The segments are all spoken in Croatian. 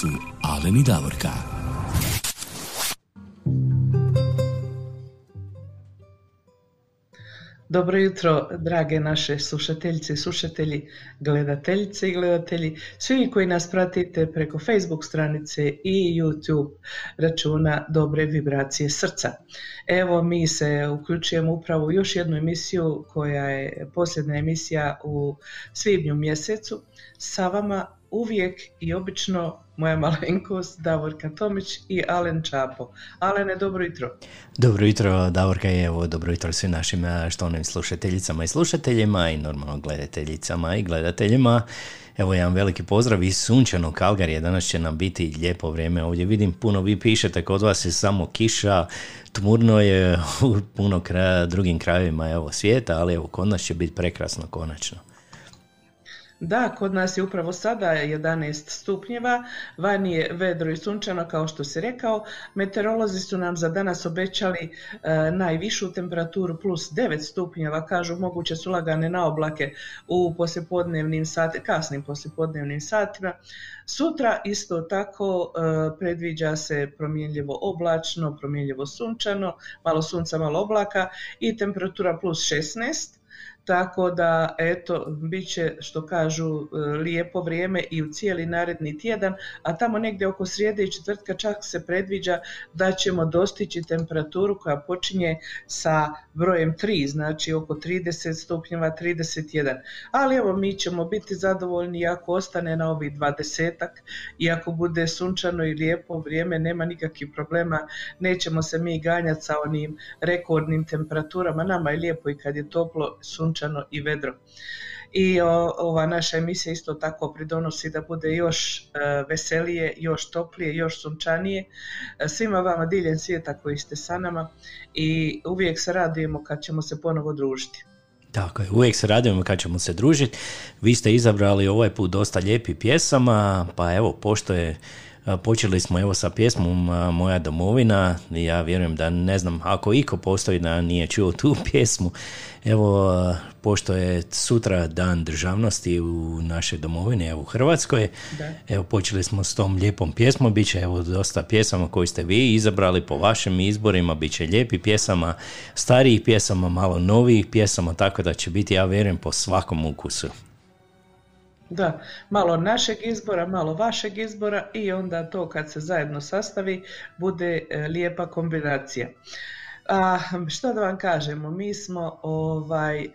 su Alen i Davorka. Dobro jutro, drage naše slušateljice i slušatelji, gledateljice i gledatelji, svi koji nas pratite preko Facebook stranice i YouTube računa Dobre vibracije srca. Evo mi se uključujemo upravo u još jednu emisiju koja je posljedna emisija u svibnju mjesecu. Sa vama uvijek i obično moja malenkost Davorka Tomić i Alen Čapo. Alene, dobro jutro. Dobro jutro, Davorka i evo dobro jutro svim našim eh, štovnim slušateljicama i slušateljima i normalno gledateljicama i gledateljima. Evo jedan veliki pozdrav iz sunčanog Kalgarije, danas će nam biti lijepo vrijeme. Ovdje vidim puno vi pišete, kod vas je samo kiša, tmurno je u puno kraja, drugim krajevima evo, svijeta, ali evo kod nas će biti prekrasno konačno. Da, kod nas je upravo sada 11 stupnjeva, vani je vedro i sunčano kao što si rekao. Meteorolozi su nam za danas obećali e, najvišu temperaturu plus 9 stupnjeva, kažu moguće su lagane na oblake u poslijepodnevnim sati, kasnim poslijepodnevnim satima. Sutra isto tako e, predviđa se promjenljivo oblačno, promjenljivo sunčano, malo sunca, malo oblaka i temperatura plus 16. tako da eto, bit će što kažu e, lijepo vrijeme i u cijeli naredni tjedan, a tamo negdje oko srijede i četvrtka čak se predviđa da ćemo dostići temperaturu koja počinje sa brojem 3, znači oko 30 stupnjeva, 31. Ali evo mi ćemo biti zadovoljni ako ostane na ovih 20 i ako bude sunčano i lijepo vrijeme, nema nikakvih problema, nećemo se mi ganjati sa onim rekordnim temperaturama, nama je lijepo i kad je toplo, sunčano i vedro. I ova naša emisija isto tako pridonosi da bude još e, veselije, još toplije, još sunčanije. E, svima vama diljem svijeta koji ste sa nama i uvijek se radujemo kad ćemo se ponovo družiti. Tako je, uvijek se radujemo kad ćemo se družiti. Vi ste izabrali ovaj put dosta lijepih pjesama, pa evo, pošto je Počeli smo evo sa pjesmom Moja domovina, ja vjerujem da ne znam ako iko postoji da nije čuo tu pjesmu, evo pošto je sutra dan državnosti u našoj domovini, evo u Hrvatskoj, Da. evo počeli smo s tom lijepom pjesmom, bit će evo dosta pjesama koju ste vi izabrali po vašim izborima, bit će lijepi pjesama, starijih pjesama, malo novijih pjesama, tako da će biti, ja vjerujem, po svakom ukusu. Da, malo našeg izbora, malo vašeg izbora i onda to kad se zajedno sastavi bude e, lijepa kombinacija. A, što da vam kažemo, mi smo ovaj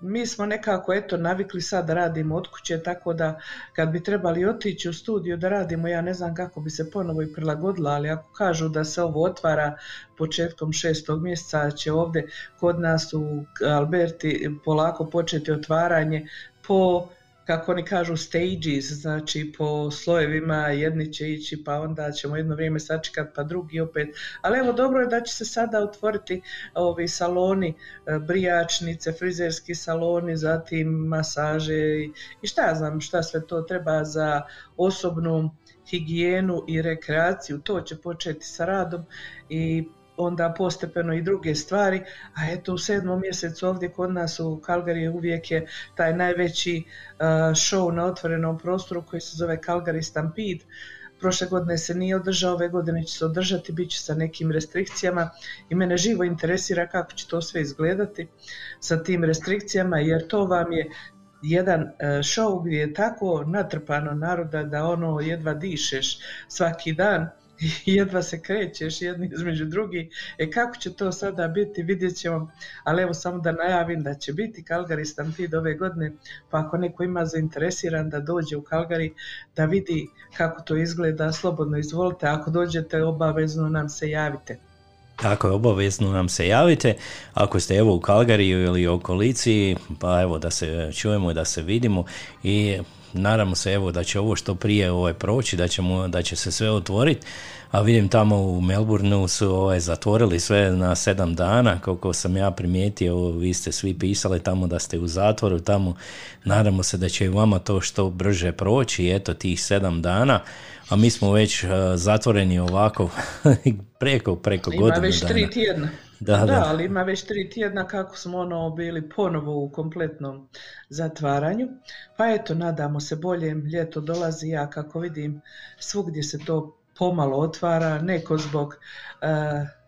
mi smo nekako eto navikli sad da radimo od kuće, tako da kad bi trebali otići u studiju da radimo, ja ne znam kako bi se ponovo i prilagodila, ali ako kažu da se ovo otvara početkom šestog mjeseca, će ovdje kod nas u Alberti polako početi otvaranje po kako oni kažu stages, znači po slojevima jedni će ići pa onda ćemo jedno vrijeme sačekati pa drugi opet. Ali evo dobro je da će se sada otvoriti ovi saloni, e, brijačnice, frizerski saloni, zatim masaže i, i šta ja znam šta sve to treba za osobnu higijenu i rekreaciju. To će početi sa radom i onda postepeno i druge stvari, a eto u sedmom mjesecu ovdje kod nas u Calgary uvijek je taj najveći uh, show na otvorenom prostoru koji se zove Calgary Stampede. Prošle godine se nije održao, ove godine će se održati, bit će sa nekim restrikcijama i mene živo interesira kako će to sve izgledati sa tim restrikcijama jer to vam je jedan uh, show gdje je tako natrpano naroda da ono jedva dišeš svaki dan jedva se krećeš jedni između drugih. E kako će to sada biti, vidjet ćemo, ali evo samo da najavim da će biti Calgary Stampede ove godine, pa ako neko ima zainteresiran da dođe u Calgary da vidi kako to izgleda, slobodno izvolite, ako dođete obavezno nam se javite. Tako je, obavezno nam se javite. Ako ste evo u Kalgariju ili okolici, pa evo da se čujemo i da se vidimo i nadamo se evo da će ovo što prije ovaj proći, da, ćemo, da će se sve otvoriti. A vidim tamo u Melbourneu su ovaj, zatvorili sve na sedam dana, koliko sam ja primijetio, vi ste svi pisali tamo da ste u zatvoru, tamo nadamo se da će i vama to što brže proći, eto tih sedam dana, a mi smo već uh, zatvoreni ovako preko, preko Ima godinu već dana. tri tjedna. Da, da, da. ali ima već tri tjedna kako smo ono bili ponovo u kompletnom zatvaranju. Pa eto, nadamo se boljem, ljeto dolazi, ja kako vidim svugdje se to pomalo otvara, neko zbog e,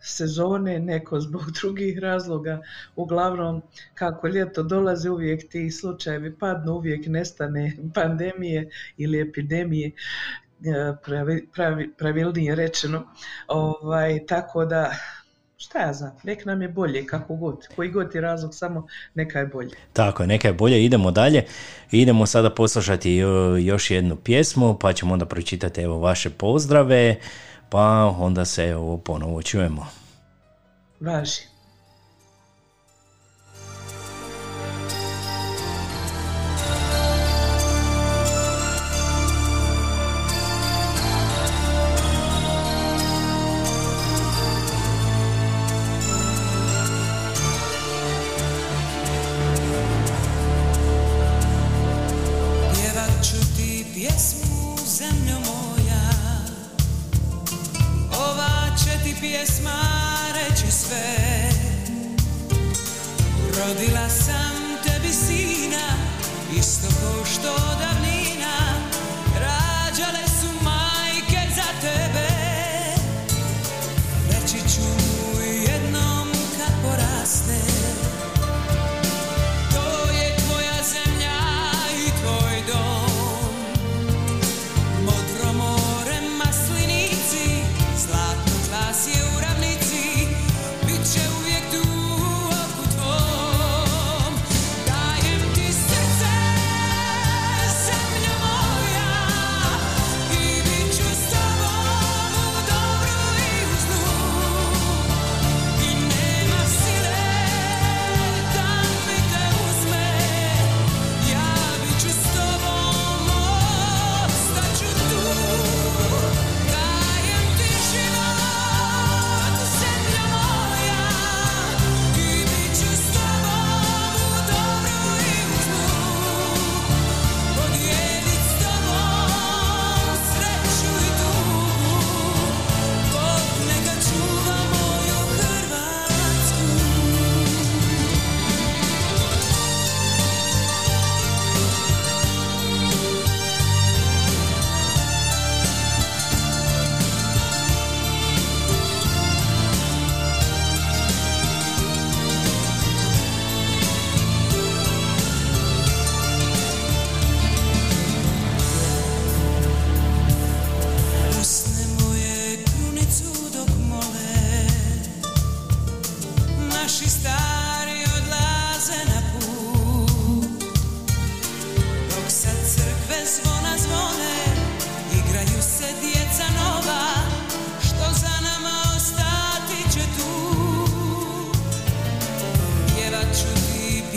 sezone, neko zbog drugih razloga. Uglavnom, kako ljeto dolazi, uvijek ti slučajevi padnu, uvijek nestane pandemije ili epidemije e, pravi, pravi, pravilnije rečeno. Ovaj, tako da, šta ja znam, nek nam je bolje kako god, koji god je razlog, samo neka je bolje. Tako je, neka je bolje, idemo dalje. Idemo sada poslušati jo- još jednu pjesmu, pa ćemo onda pročitati evo vaše pozdrave, pa onda se evo ponovo čujemo. Važi.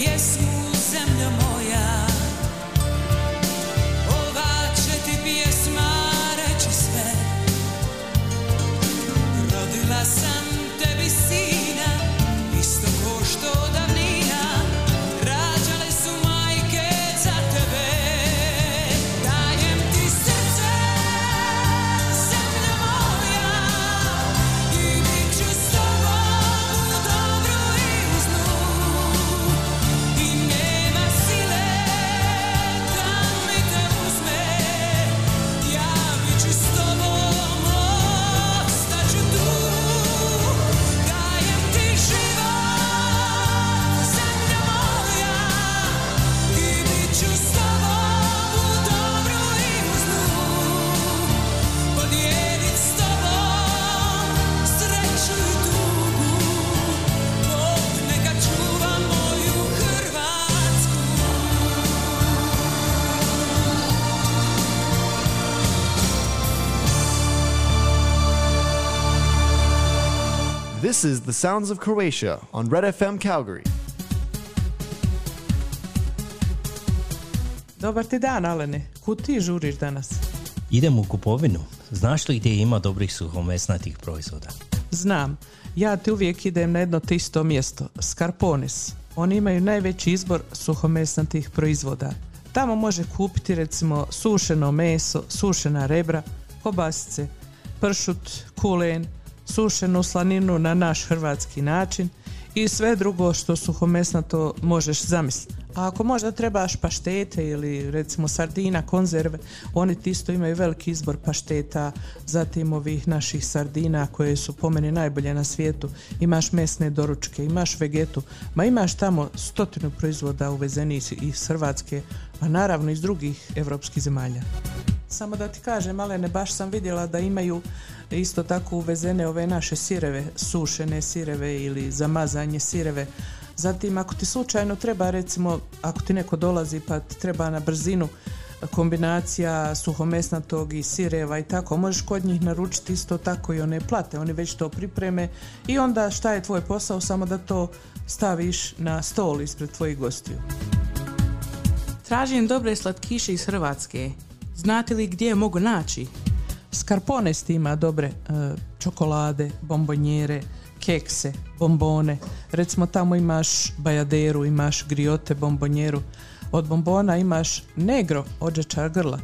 Yes, you Sounds of Croatia on Red FM Calgary. Dobar ti dan, Alene. Kud ti žuriš danas? Idem u kupovinu. Znaš li gdje ima dobrih suhomesnatih proizvoda? Znam. Ja ti uvijek idem na jedno te isto mjesto. Skarpones. Oni imaju najveći izbor suhomesnatih proizvoda. Tamo može kupiti recimo sušeno meso, sušena rebra, kobasice, pršut, kulen, sušenu slaninu na naš hrvatski način i sve drugo što suhomesnato možeš zamisliti. A ako možda trebaš paštete ili recimo sardina, konzerve, oni ti isto imaju veliki izbor pašteta, zatim ovih naših sardina koje su po meni najbolje na svijetu. Imaš mesne doručke, imaš vegetu, ma imaš tamo stotinu proizvoda uvezeni iz- iz Hrvatske, a naravno iz drugih evropskih zemalja. Samo da ti kažem, Alene, baš sam vidjela da imaju isto tako uvezene ove naše sireve, sušene sireve ili zamazanje sireve. Zatim, ako ti slučajno treba, recimo, ako ti neko dolazi pa ti treba na brzinu kombinacija suhomesnatog i sireva i tako, možeš kod njih naručiti isto tako i one plate, oni već to pripreme i onda šta je tvoj posao, samo da to staviš na stol ispred tvojih gostiju. Tražim dobre slatkiše iz Hrvatske. Znate li gdje je mogu naći? Skarpones ti ima dobre e, čokolade, bombonjere, kekse, bombone. Recimo tamo imaš bajaderu, imaš griote, bombonjeru. Od bombona imaš negro, odžečar grla.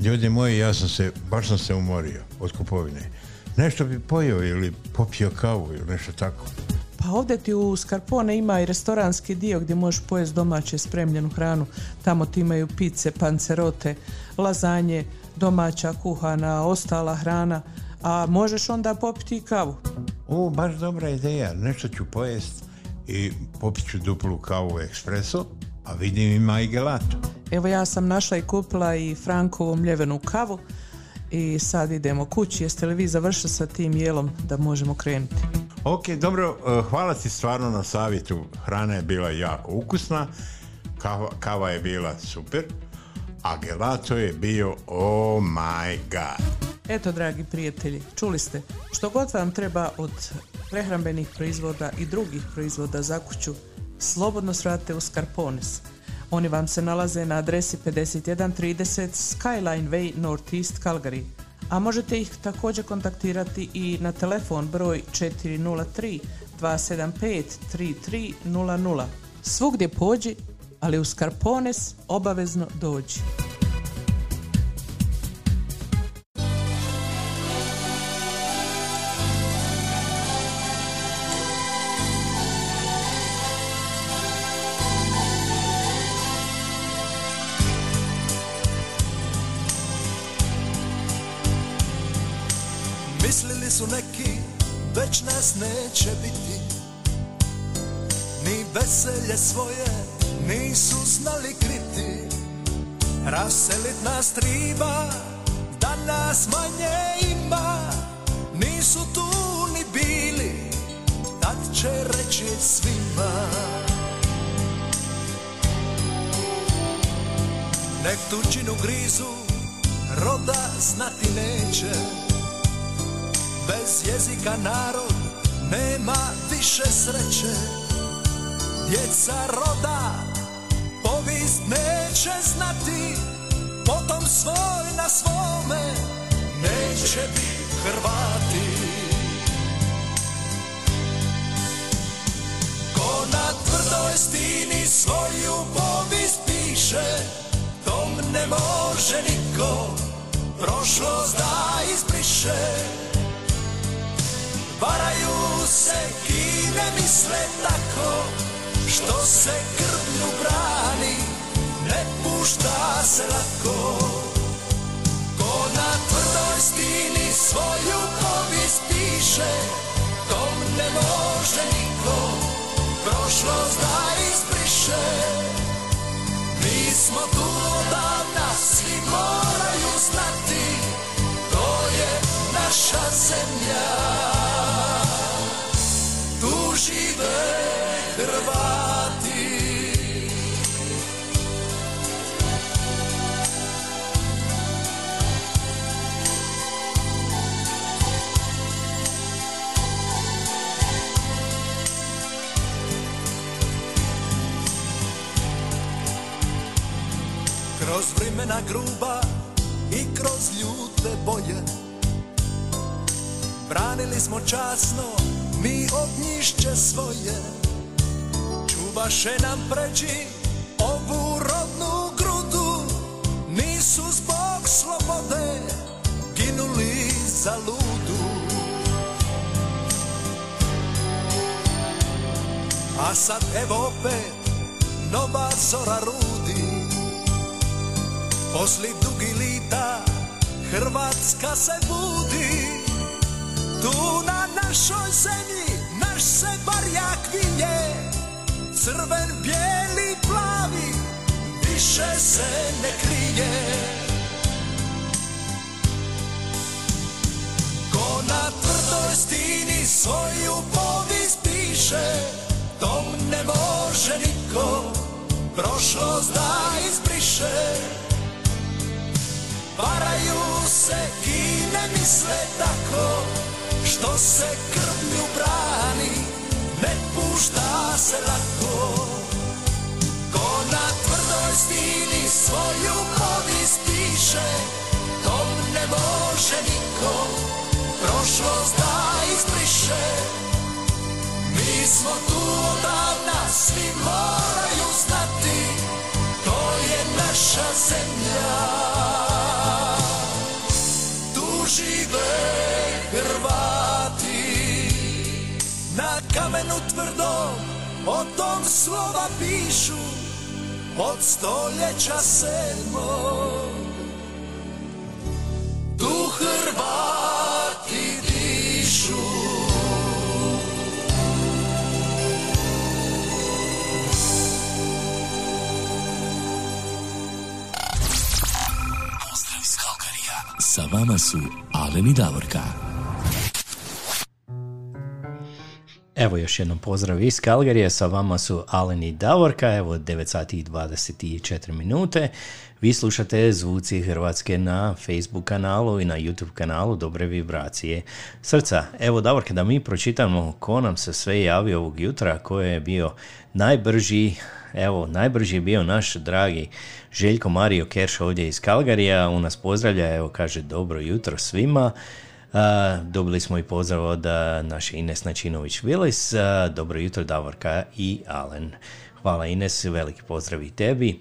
Ljudi moji, ja sam se, baš sam se umorio od kupovine. Nešto bi pojeo ili popio kavu ili nešto tako. Pa ovdje ti u Skarpone ima i restoranski dio gdje možeš pojesti domaće spremljenu hranu. Tamo ti imaju pice, pancerote, lazanje, domaća kuhana, ostala hrana. A možeš onda popiti i kavu. O, baš dobra ideja. Nešto ću pojest i popit ću duplu kavu ekspreso, a vidim ima i gelato. Evo ja sam našla i kupila i Frankovu mljevenu kavu i sad idemo kući. Jeste li vi završili sa tim jelom da možemo krenuti? Ok, dobro, eh, hvala ti stvarno na savjetu. Hrana je bila jako ukusna, kava, kava je bila super, a gelato je bio oh my god. Eto, dragi prijatelji, čuli ste, što god vam treba od prehrambenih proizvoda i drugih proizvoda za kuću, slobodno svrate u Scarpones. Oni vam se nalaze na adresi 5130 Skyline Way Northeast Calgary, a možete ih također kontaktirati i na telefon broj 403 275 3300. Svugdje pođi, ali u Scarpones obavezno dođi. Neće biti. Ni veselje svoje nisu znali kriti. Raselit nas triba, da nas manje ima. Nisu tu ni bili, tad će reći svima. Nek tuđinu grizu, roda znati neće. Bez jezika narod nema više sreće. Djeca roda. Povijest neće znati. Potom svoj na svome. Neće biti Hrvati. Ko na tvrdoj stini svoju povijest piše Tom ne može niko prošlost da izbriše Varaju se i ne misle tako Što se krvlju brani Ne pušta se lako. Ko na tvrdoj stini svoju povijest piše Tom ne može niko Prošlost da izbriše. Mi smo tu odavna Svi moraju znati To je naša zemlja žive Hrvati. Kroz vremena gruba i kroz ljute boje Branili smo časno mi ognjišće svoje Čuvaše nam pređi ovu rodnu grudu. Nisu zbog slobode ginuli za ludu. A sad evo opet nova zora rudi. Posli dugi lita Hrvatska se budi Tu na našoj zemlji naš se barjak vinje. Crven, bijeli, plavi više se ne krije. Ko na tvrdoj stini svoju povijest piše Tom ne može niko prošlost da izbriše. Varaju se i ne misle tako Što se krvlju brani Ne pušta se lako. Ko na tvrdoj stini svoju povijest piše Tom ne može niko. Prošlost da izbriše. Mi smo tu odavna, svi moraju znati To je naša zemlja. Tu žive Na kamenu tvrdom o tom slova pišu Od stoljeća sedmog Tu Hrvati dišu Pozdrav iz Kalkarija. Sa vama su Alen i Davorka. Evo još jednom pozdrav iz Kalgarije, sa vama su Alen i Davorka, evo 9 sati i 24 minute. Vi slušate Zvuci Hrvatske na Facebook kanalu i na YouTube kanalu Dobre vibracije srca. Evo Davorka, da mi pročitamo ko nam se sve javio ovog jutra, ko je bio najbrži, evo najbrži je bio naš dragi Željko Mario Kerš ovdje iz Kalgarija, on nas pozdravlja, evo kaže dobro jutro svima. Dobili smo i pozdrav od naše Ines Načinović-Vilis. Dobro jutro Davorka i Alen. Hvala Ines, veliki pozdrav i tebi.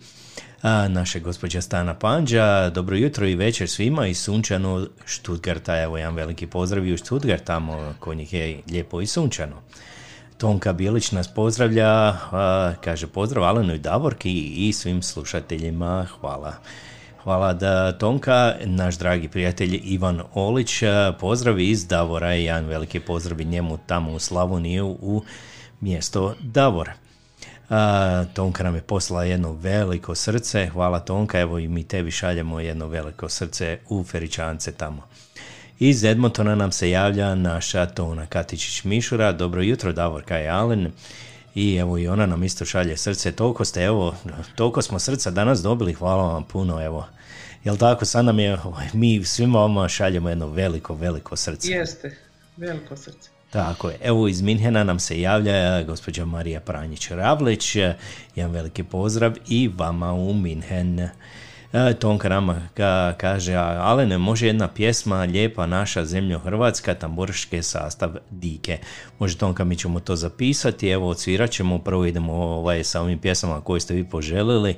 Naša gospođa Stana Panđa, dobro jutro i večer svima i sunčano Štutgarta, evo jedan veliki pozdrav i u Štutgart, tamo kod njih je lijepo i sunčano. Tonka Bilić nas pozdravlja, kaže pozdrav Alenu i Davorki i svim slušateljima, hvala. Hvala da Tonka, naš dragi prijatelj Ivan Olić, a, pozdrav iz Davora. I jedan veliki pozdrav njemu tamo u Slavoniju u mjesto Davor. A, Tonka nam je poslala jedno veliko srce, hvala Tonka, evo i mi tebi šaljemo jedno veliko srce u Feričance tamo. Iz Edmontona nam se javlja naša Tona Katičić-Mišura, dobro jutro Davorka i Alen, i evo i ona nam isto šalje srce, toliko ste, evo, toliko smo srca danas dobili, hvala vam puno, evo. Jel tako, sad nam je, ovaj, mi svima vama šaljemo jedno veliko, veliko srce. Jeste, veliko srce. Tako je. Evo iz Minhena nam se javlja gospođa Marija Pranjić-Ravlić. Jedan veliki pozdrav i vama u Minhen. E, Tonka nama ka, kaže, "A, Alene, može jedna pjesma Lijepa naša zemljo Hrvatska, tamburiške sastav Dike. Može Tonka, mi ćemo to zapisati, evo odsvirat ćemo, prvo idemo ovaj, sa ovim pjesmama koje ste vi poželili.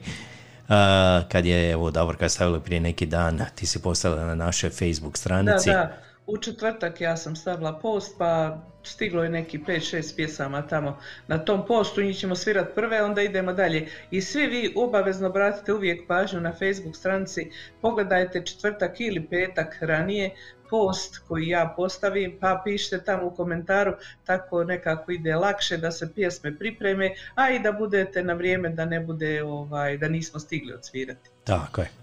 A, kad je, evo, Davorka stavila prije neki dan, ti si postavila na naše Facebook Da, stranici. da, u četvrtak ja sam stavila post, pa stiglo je neki 5-6 pjesama tamo na tom postu, njih ćemo svirat prve, onda idemo dalje. I svi vi obavezno obratite uvijek pažnju na Facebook stranici, pogledajte četvrtak ili petak ranije post koji ja postavim, pa pišite tamo u komentaru, tako nekako ide lakše da se pjesme pripreme, a i da budete na vrijeme da ne bude, ovaj, da nismo stigli odsvirati. Tako je.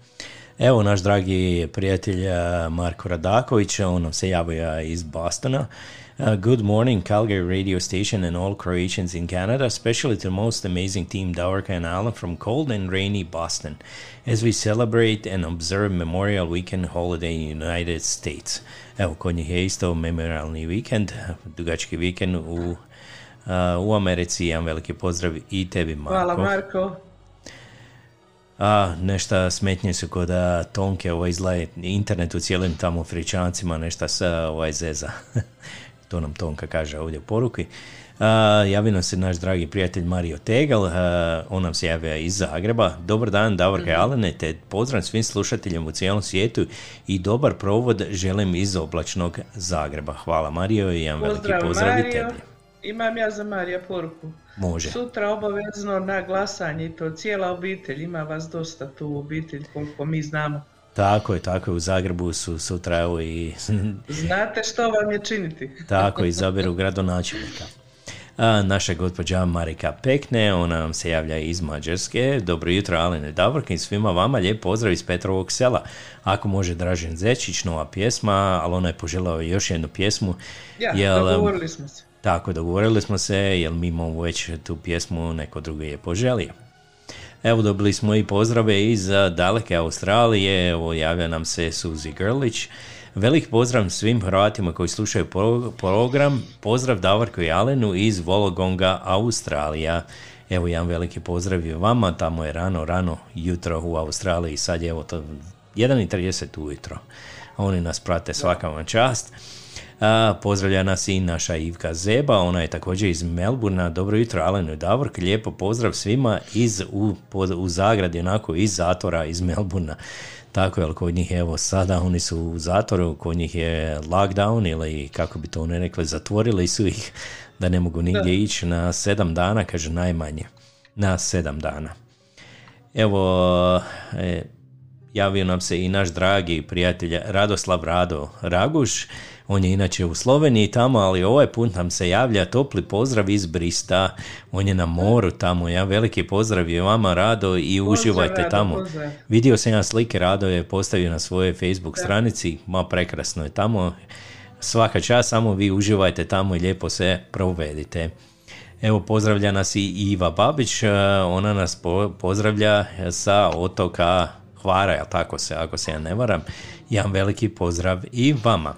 Evo naš dragi prijatelj eh, Marko Radaković, on se javlja iz Bostona. Uh, good morning, Calgary radio station and all Croatians in Canada, especially to the most amazing team Davorka and Alan from cold and rainy Boston, as we celebrate and observe Memorial Weekend holiday in United States. Evo, kod njih je isto memorialni vikend, dugački vikend u, uh, u Americi. Jedan veliki pozdrav i tebi, Marko. Hvala Marko. A, nešta smetnje su kod a, Tonke, ovo izlaje internet u cijelim tamo fričancima, nešta se ovaj zeza. to nam Tonka kaže ovdje u poruki. A, javio nam se naš dragi prijatelj Mario Tegal, a, on nam se javio iz Zagreba. Dobar dan, Davorka i Alene, te pozdrav svim slušateljima u cijelom svijetu i dobar provod želim iz oblačnog Zagreba. Hvala Mario i jedan veliki Pozdrav pozdrav i Mario. tebi. Imam ja za Marija poruku. Može. Sutra obavezno na glasanje i to cijela obitelj. Ima vas dosta tu u obitelj koliko mi znamo. Tako je, tako je, u Zagrebu su sutra evo i Znate što vam je činiti? tako izaberu gradonačelnika. A, naša gospođa Marika Pekne, ona nam se javlja iz Mađarske. Dobro jutro, Alene Davorka i svima vama lijep pozdrav iz Petrovog sela. Ako može Dražen Zečić, nova pjesma, ali ona je poželao još jednu pjesmu. Ja, Jel, dogovorili smo se. Tako, dogovorili smo se, jer mi imamo već tu pjesmu, neko drugi je poželio. Evo dobili smo i pozdrave iz a, daleke Australije, evo javlja nam se Suzi Grlić. Velik pozdrav svim Hrvatima koji slušaju pro- program, pozdrav Davorku i Alenu iz Vologonga, Australija. Evo jedan veliki pozdrav i vama, tamo je rano, rano jutro u Australiji, sad je evo to 1.30 ujutro. Oni nas prate svaka vam čast. A, pozdravlja nas i naša Ivka Zeba, ona je također iz Melburna. Dobro jutro, Alenu i Davork, lijepo pozdrav svima iz, u, u zagradi, onako iz zatvora, iz Melburna. Tako je, ali kod njih, evo, sada oni su u zatvoru, kod njih je lockdown ili, kako bi to oni rekli, zatvorili su ih da ne mogu nigdje ići na sedam dana, kaže najmanje, na sedam dana. Evo, e, javio nam se i naš dragi prijatelj Radoslav Rado Raguš, on je inače u Sloveniji tamo, ali ovaj put nam se javlja topli pozdrav iz Brista, on je na moru tamo, ja veliki pozdrav i vama Rado i uživajte Rado, tamo. pozdrav. Vidio sam ja slike, Rado je postavio na svojoj Facebook stranici, ma prekrasno je tamo, svaka čast, samo vi uživajte tamo i lijepo se provedite. Evo, pozdravlja nas i Iva Babić, e, ona nas po- pozdravlja sa otoka Hvara, jel tako se, ako se ja ne varam. Jedan veliki pozdrav i vama.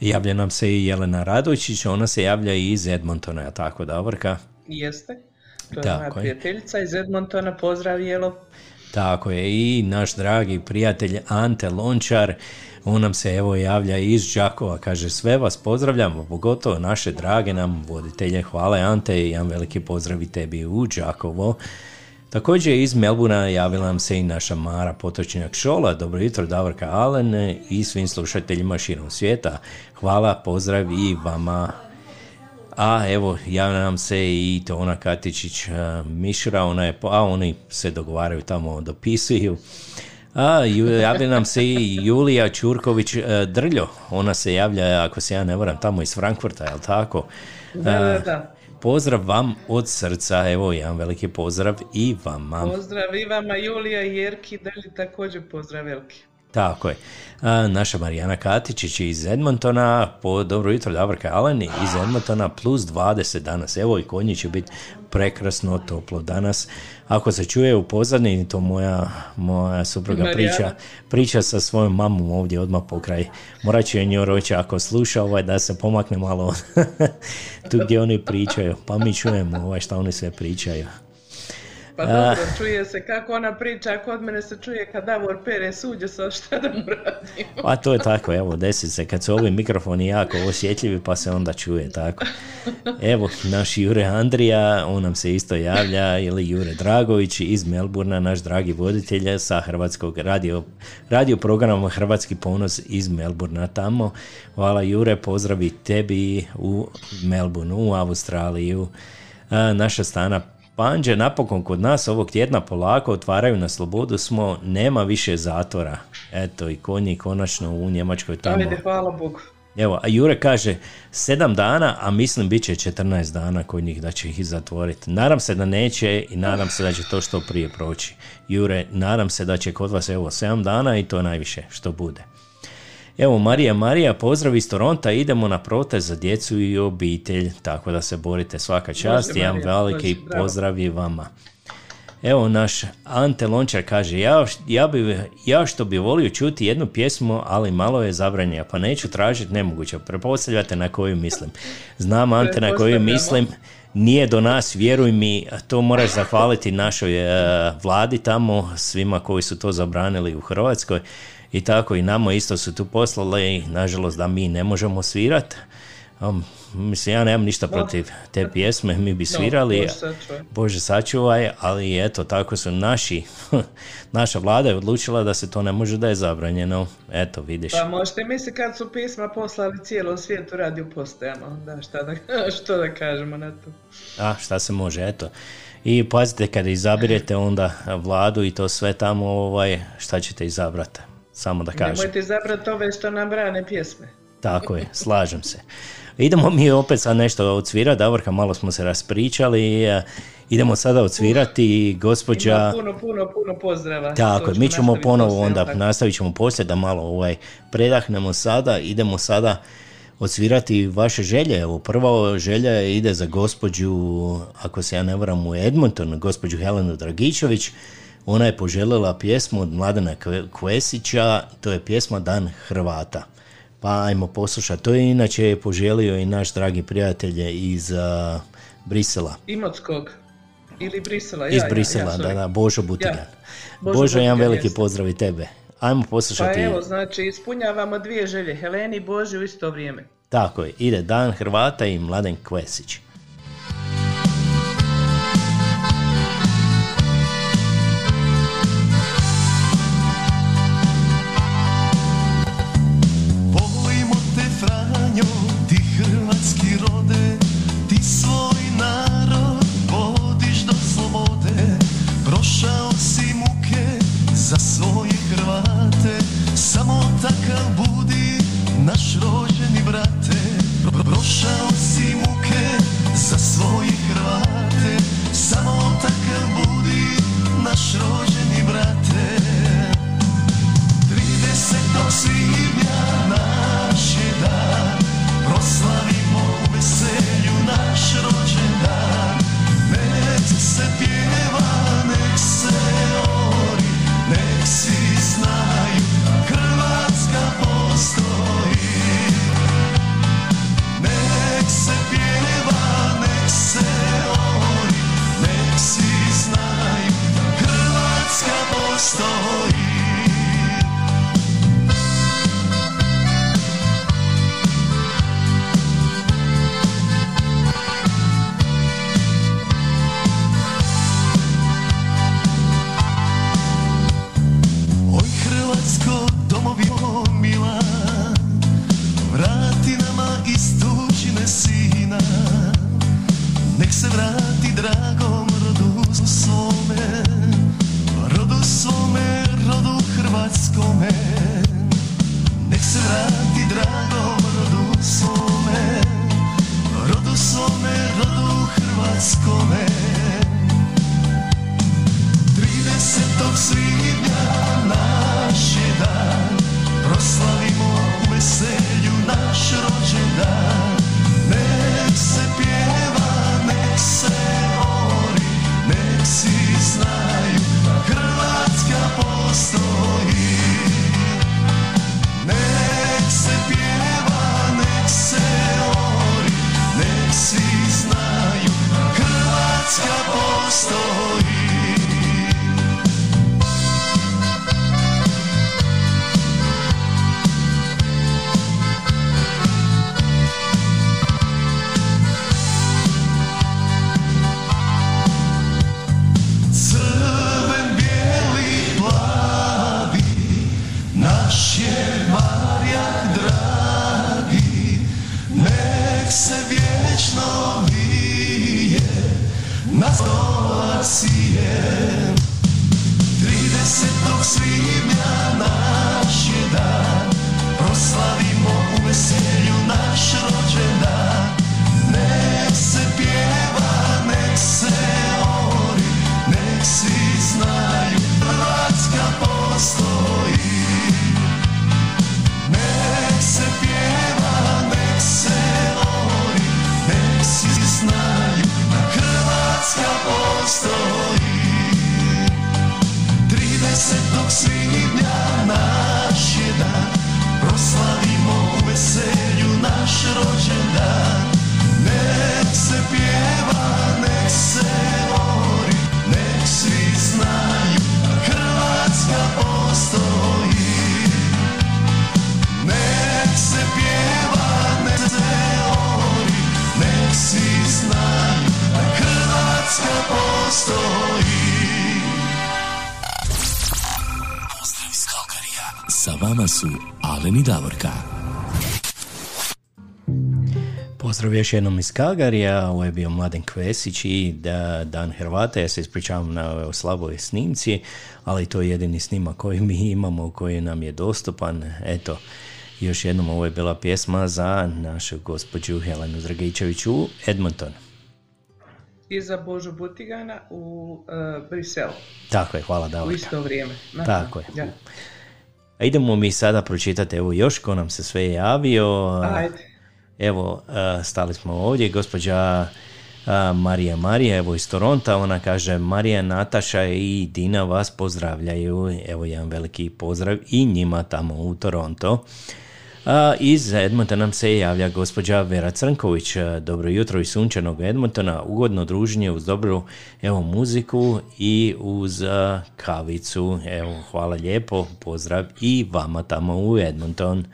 Javlja nam se i Jelena Radojčić, ona se javlja i iz Edmontona, jel tako, Davorka? Jeste. To je Tako moja je. prijateljica iz Edmontona. Pozdrav, Jelo. Tako je, i naš dragi prijatelj Ante Lončar, on nam se evo javlja iz Đakova, kaže sve vas pozdravljamo, pogotovo naše drage nam voditelje, hvala Ante i jedan veliki pozdrav i tebi u Đakovo. Također iz Melbuna javila nam se i naša Mara Potočnjak Šola, dobro jutro Davorka Alen i svim slušateljima širom svijeta. Hvala, pozdrav i vama a evo, javlja nam se i Tona Katičić Mišra, ona je, a oni se dogovaraju tamo, dopisuju. A, javlja nam se i Julija Ćurković a, Drljo, ona se javlja, ako se ja ne varam, tamo iz Frankfurta, jel tako? Da, da, da. Pozdrav vam od srca, evo jedan veliki pozdrav i vama. Pozdrav i vama, Julija i Jerki. Dali također pozdrav veliki. Tako je. Naša Marijana Katičić iz Edmontona, po dobro jutro Davorka Aleni iz Edmontona, plus 20 danas. Evo i kod njih će biti prekrasno toplo danas. Ako se čuje u pozadini, to moja, moja supruga Marijana. priča, priča sa svojom mamom ovdje odmah pokraj. Morat ću je njoj reći ako sluša ovaj, da se pomakne malo tu gdje oni pričaju, pa mi čujemo ovaj, šta oni sve pričaju. Pa dobro, čuje se kako ona priča, a kod mene se čuje kad Davor pere suđe sa šta da mu radimo. Pa to je tako, evo, desi se kad su ovi mikrofoni jako osjetljivi pa se onda čuje tako. Evo, naš Jure Andrija, on nam se isto javlja, ili Jure Dragović iz Melburna, naš dragi voditelj sa hrvatskog radio, radio programa Hrvatski ponos iz Melburna tamo. Hvala Jure, pozdravi tebi u Melbourneu, u Australiju. Naša stana Panđe napokon kod nas ovog tjedna polako otvaraju na slobodu smo, nema više zatvora. Eto i konji konačno u Njemačkoj tamo. Ajde, hvala Bogu. Evo, a Jure kaže sedam dana, a mislim bit će 14 dana kod njih da će ih zatvoriti. Nadam se da neće i nadam se da će to što prije proći. Jure, nadam se da će kod vas evo 7 dana i to najviše što bude. Evo, Marija, Marija, pozdrav iz Toronta, idemo na protest za djecu i obitelj, tako da se borite svaka čast, Može, jedan veliki pozdrav i vama. Evo naš Ante Lončar kaže, ja, ja, bi, ja što bi volio čuti jednu pjesmu, ali malo je zabranjena, pa neću tražiti nemoguće. Prepostavljate na koju mislim. Znam Ante na koju mislim, nije do nas, vjeruj mi, to moraš zahvaliti našoj e, vladi tamo, svima koji su to zabranili u Hrvatskoj i tako i nama isto su tu poslali i nažalost da mi ne možemo svirati. Um, mislim, ja nemam ništa protiv te pjesme, mi bi svirali, Bože sačuvaj. Bože sačuvaj, ali eto, tako su naši, naša vlada je odlučila da se to ne može da je zabranjeno, eto, vidiš. Pa možete misliti kad su pisma poslali cijelom svijetu radio postajama, da šta da, što da kažemo na to. A, šta se može, eto. I pazite, kada izabirete onda vladu i to sve tamo, ovaj, šta ćete izabrati? Samo da kažem. Nemojte izabrati ove što nam brane pjesme. Tako je, slažem se. Idemo mi opet sad nešto odsvirati, Davorka, malo smo se raspričali, e, idemo sada odsvirati gospođa... Ima puno, puno, puno pozdrava. Tako je, mi ćemo ponovo onda, tako? nastavit ćemo poslije da malo ovaj, predahnemo sada, idemo sada odsvirati vaše želje. Evo, prva želja ide za gospođu, ako se ja ne varam u Edmonton, gospođu Helenu Dragičević. Ona je poželjela pjesmu od Mladena Kve- Kvesića, to je pjesma Dan Hrvata. Pa ajmo poslušati. To je inače poželio i naš dragi prijatelj iz a, Brisela. Imotskog. Ili Brisela. Ja, Iz ja, Brisela, ja, da, sorry. da, Božo Butigan. Ja. Božo, Božo jedan veliki pozdrav i tebe. Ajmo Pa poslušati. evo, znači, ispunjavamo dvije želje. Heleni i Boži u isto vrijeme. Tako je, ide Dan Hrvata i Mladen Kvesić. Još jednom iz Kalgarija, ovo je bio Mladen Kvesić i da, Dan Hrvata, ja se ispričavam na ovoj slaboj snimci, ali to je jedini snimak koji mi imamo, koji nam je dostupan. Eto, još jednom ovo je bila pjesma za našu gospođu Helenu Dragičević u Edmonton. I za Božu Butigana u uh, Briselu. Tako je, hvala U Davorka. isto vrijeme. Aha, Tako je. Ja. A idemo mi sada pročitati, evo još ko nam se sve javio. Ajde. Evo, a, stali smo ovdje, gospođa a, Marija Marija, evo iz Toronta, ona kaže Marija, Nataša i Dina vas pozdravljaju, evo jedan veliki pozdrav i njima tamo u Toronto. A, iz Edmontona nam se javlja gospođa Vera Crnković. Dobro jutro iz sunčanog Edmontona, ugodno druženje uz dobru evo, muziku i uz kavicu. Evo, hvala lijepo, pozdrav i vama tamo u Edmonton.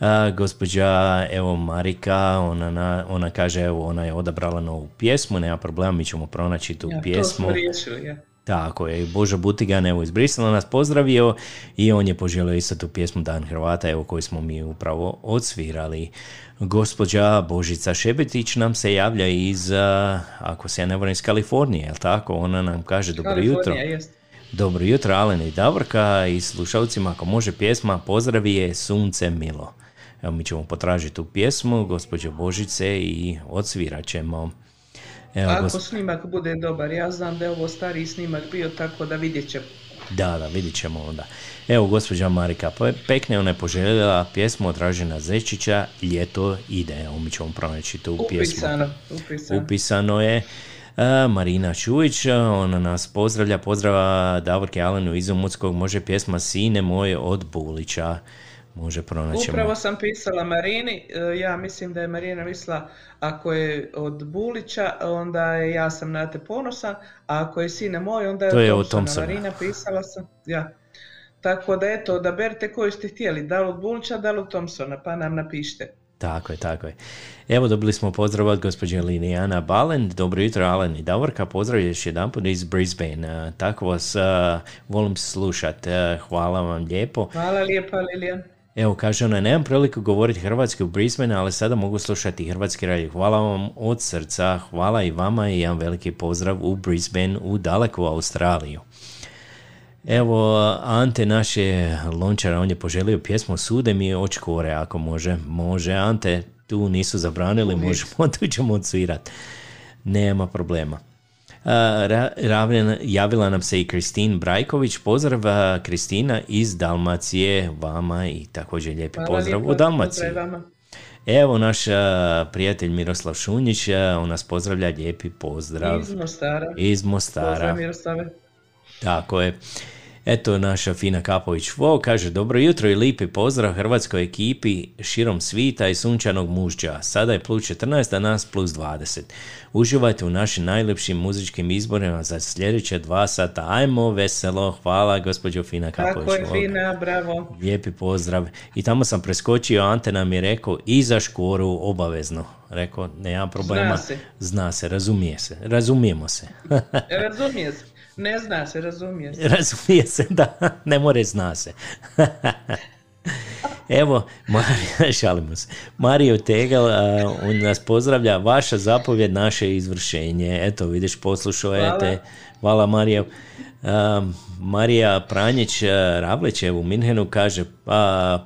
A, gospođa evo Marika, ona, na- ona kaže evo ona je odabrala novu pjesmu, nema problema, mi ćemo pronaći tu Ja, to pjesmu. smo riješili, ja. Tako je, Božo Butigan evo iz Brisela nas pozdravio i on je poželio isto tu pjesmu Dan Hrvata, evo koju smo mi upravo odsvirali. Gospođa Božica Šebetić nam se javlja iz, ako se ja ne varam, iz Kalifornije, jel tako? Ona nam kaže dobro jutro. Jest. Dobro jutro, Alen i Davorka i slušalcima, ako može pjesma, pozdravi je Sunce Milo. Evo mi ćemo potražiti tu pjesmu, gospođo Božice i odsvirat ćemo. Evo, Ako gos- snimak bude dobar, ja znam da je ovo stariji snimak bio, tako da vidjet ćemo. Da, da, vidit ćemo onda. Evo, gospođa Marika Pe- Pekne, ona je poželjela pjesmu od Dražena Zečića, Ljeto ide. Evo, mi ćemo pronaći tu pjesmu. Upisano, upisano. Upisano je. Marina Čujić, ona nas pozdravlja, pozdrava Davorke Alenu iz Umutskog, može pjesma Sine moje od Bulića. Može pronaći. Upravo sam pisala Marini, e, ja mislim da je Marina mislila ako je od Bulića, onda je ja sam na te ponosan, a ako je sine moj, onda je To je od Thompsona. Thompsona. Marina pisala sam, ja. Tako da eto, odaberite koju ste htjeli, da li od Bulića, da li od Thompsona, pa nam napišite. Tako je, tako je. Evo dobili smo pozdrav od gospođe Linijana Balen. Dobro jutro, Alen i Davorka. Pozdrav još jedan put iz Brisbane. A, Tako vas a, volim slušat. A, Hvala vam lijepo. Hvala lijepa Lilijan. Evo, kaže ona, nemam priliku govoriti hrvatski u Brisbane, ali sada mogu slušati hrvatski radio. Hvala vam od srca, hvala i vama i jedan veliki pozdrav u Brisbane, u daleku Australiju. Evo, Ante naše lončara, on je poželio pjesmu Sude mi očkore, ako može. Može, Ante, tu nisu zabranili, možemo, tu ćemo odsvirat. Nema problema. Javila nam se i Kristin Brajković. Pozdrav Kristina iz Dalmacije, vama i također lijepi pozdrav u Dalmaciji. Evo naš prijatelj Miroslav Šunjić, on nas pozdravlja, lijepi pozdrav. Iz Mostara. Iz Mostara. Pozdrav Miroslave. Tako je. Eto, naša Fina Kapović Vo kaže dobro jutro i lipi pozdrav hrvatskoj ekipi širom svita i sunčanog mužđa. Sada je plus 14, a nas plus 20. Uživajte u našim najlepšim muzičkim izborima za sljedeće dva sata. Ajmo veselo. Hvala gospođo Fina Kapović Tako je fina, bravo. Lijepi pozdrav. I tamo sam preskočio, Ante nam je rekao i za škoru obavezno. Rekao, nema problema. Zna se. Zna se, razumije se. Razumijemo se. Razumije se. Ne zna se, razumije se. Razumije se, da, ne more zna se. Evo, Marija, šalimo se. Mario Tegal, a, on nas pozdravlja, vaša zapovjed, naše izvršenje. Eto, vidiš, poslušao je te. Hvala, Marija. A, Marija Pranjić a, Ravlićev u Minhenu kaže, a,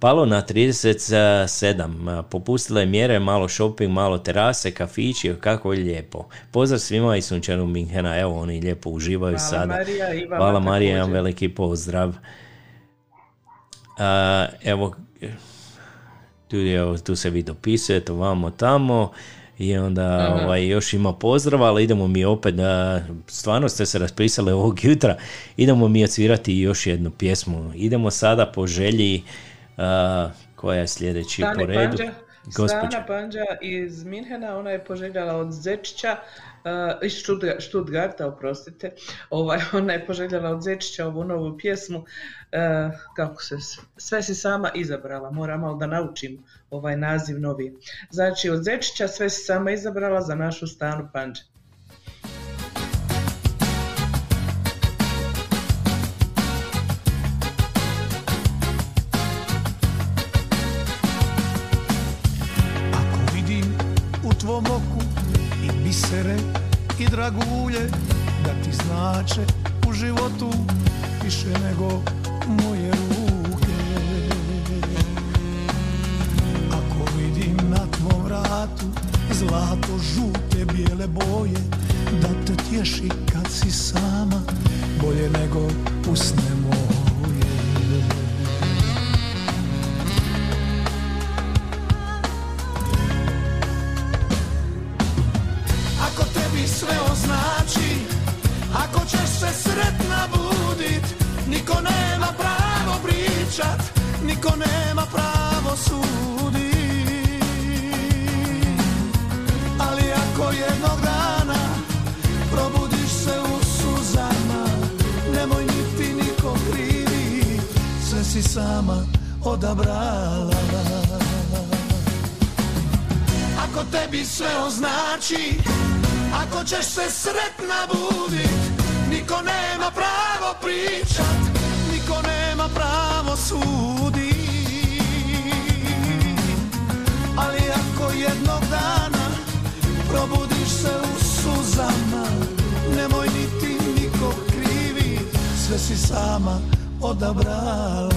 Palo na 37, a, popustile mjere, malo shopping, malo terase, kafići, kako je lijepo. Pozdrav svima iz Sunčanog Minhena, evo oni lijepo uživaju Hvala, sada. Marija, i vama Hvala Marija, jedan veliki pozdrav. A, evo, tu, je, tu se vi dopisujete, vamo tamo i onda ovaj, još ima pozdrava, ali idemo mi opet, da, stvarno ste se raspisali ovog jutra, idemo mi odsvirati još jednu pjesmu. Idemo sada po želji, koja je sljedeći Stani po redu. Panđa, Gospođa. Stana Panđa iz Minhena, ona je poželjela od Zečića, uh, iz Štutga- Štutgarta, oprostite, ovaj, ona je poželjela od Zečića ovu novu pjesmu, uh, kako se, sve si sama izabrala, moram malo da naučim ovaj naziv novi. Znači od Zečića sve si sama izabrala za našu Stanu Panđa. Dragulje da ti znače u životu više nego moje ruke. Ako vidim na tvom vratu zlato žute bijele boje da te tješi kad si sama bolje nego usne Niko nema pravo pričat Niko nema pravo sudit. Ali ako jednog dana Probudiš se u suzama Nemoj niti niko krivi Sve si sama odabrala. Ako tebi sve označi Ako ćeš se sretna budit Niko nema pravo pričat pravo sudit Ali ako jednog dana Probudiš se u suzama Nemoj niti niko krivi Sve si sama odabrala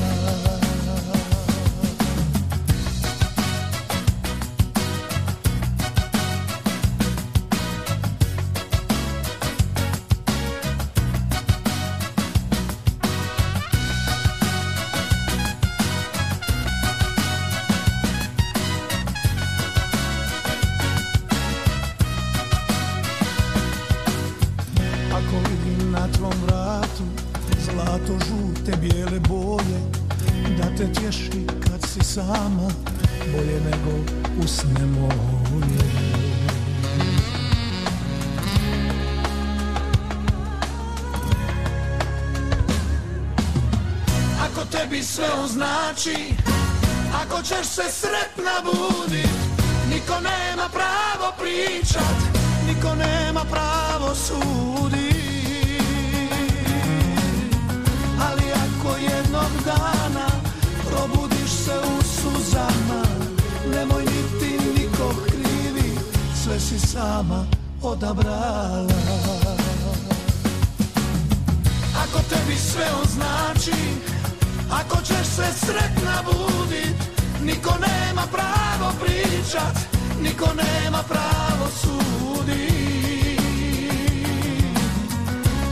Niko nema pravo sudit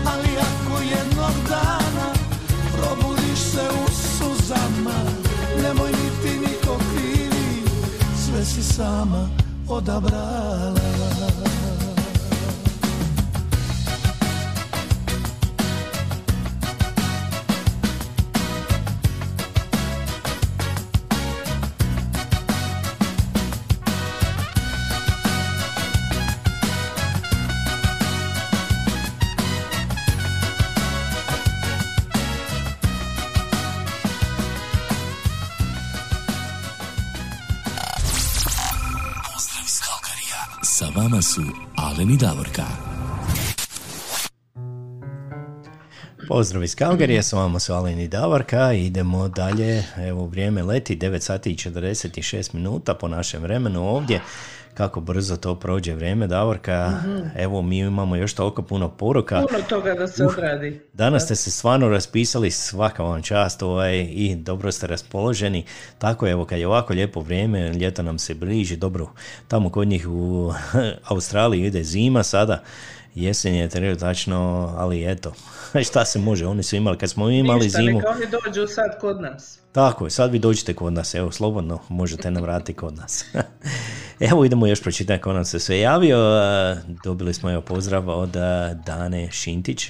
Ali ako jednog dana Probudiš se u suzama Nemoj niti niko krivi Sve si sama odabrala Pozdrav iz Kalgarija, s vama su Alen i Davorka, idemo dalje, evo vrijeme leti, 9 sati i 46 minuta po našem vremenu ovdje, kako brzo to prođe vrijeme Davorka, evo mi imamo još toliko puno poruka. Puno toga da se odradi. Danas ste se stvarno raspisali, svaka vam čast ovaj, i dobro ste raspoloženi. Tako evo, kad je ovako lijepo vrijeme, ljeto nam se bliži, dobro, tamo kod njih u Australiji ide zima sada, jesen je trenutačno, ali eto, šta se može, oni su imali, kad smo imali Ništa, zimu, neka oni dođu sad kod nas. tako je, sad vi dođete kod nas, evo, slobodno možete nam vratiti kod nas. evo, idemo još pročitati ko nam se sve javio. Dobili smo evo pozdrav od Dane Šintić.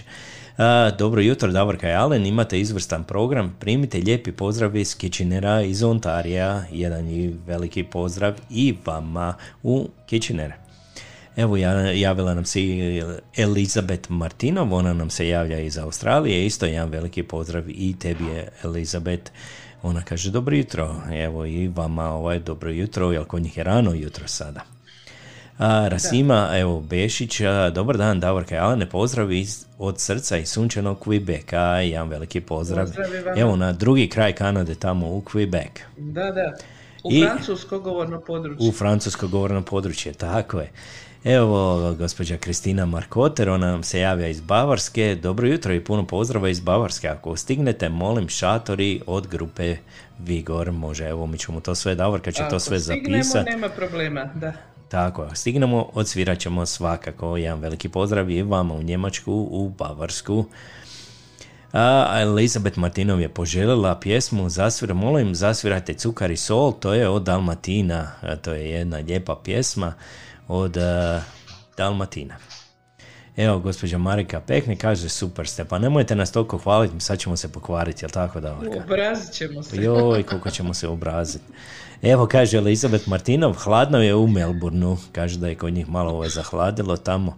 Dobro jutro, Davorka i Alen, imate izvrstan program, primite lijepi pozdrav iz Kitchenera iz Ontarija, jedan i veliki pozdrav i vama u Kitchener. Evo, ja- javila nam se i Elizabeth Martinov, ona nam se javlja iz Australije, isto jedan veliki pozdrav i tebi je Elizabeth. Ona kaže dobro jutro, evo i vama ovaj dobro jutro, jer kod njih je rano jutro sada. A, Rasima, evo Bešić, a, dobar dan Davorka i Alene, pozdrav iz, od srca i sunčanog Quebeca, jedan veliki pozdrav. Pozdrav. Evo na drugi kraj Kanade, tamo u Quebec. Da, da. U I- francusko govorno područje. U francusko govorno područje, tako je. Evo, gospođa Kristina Markoter, ona nam se javlja iz Bavarske. Dobro jutro i puno pozdrava iz Bavarske. Ako stignete, molim šatori od grupe Vigor. Može, evo, mi ćemo to sve, Davorka će to Ako sve stignemo, zapisati. nema problema, da. Tako, ako stignemo, odsvirat ćemo svakako. Jedan veliki pozdrav i vama u Njemačku, u Bavarsku. A Elizabeth Martinov je poželjela pjesmu Zasvira, molim, zasvirajte Cukar i sol, to je od Dalmatina, to je jedna lijepa pjesma od a, Dalmatina. Evo, gospođa Marika Pekne kaže, super ste, pa nemojte nas toliko hvaliti, sad ćemo se pokvariti, jel tako da? Obrazit ćemo se. Joj, koliko ćemo se obraziti. Evo, kaže Elizabeth Martinov, hladno je u Melbourneu. Kaže da je kod njih malo ovaj zahladilo tamo.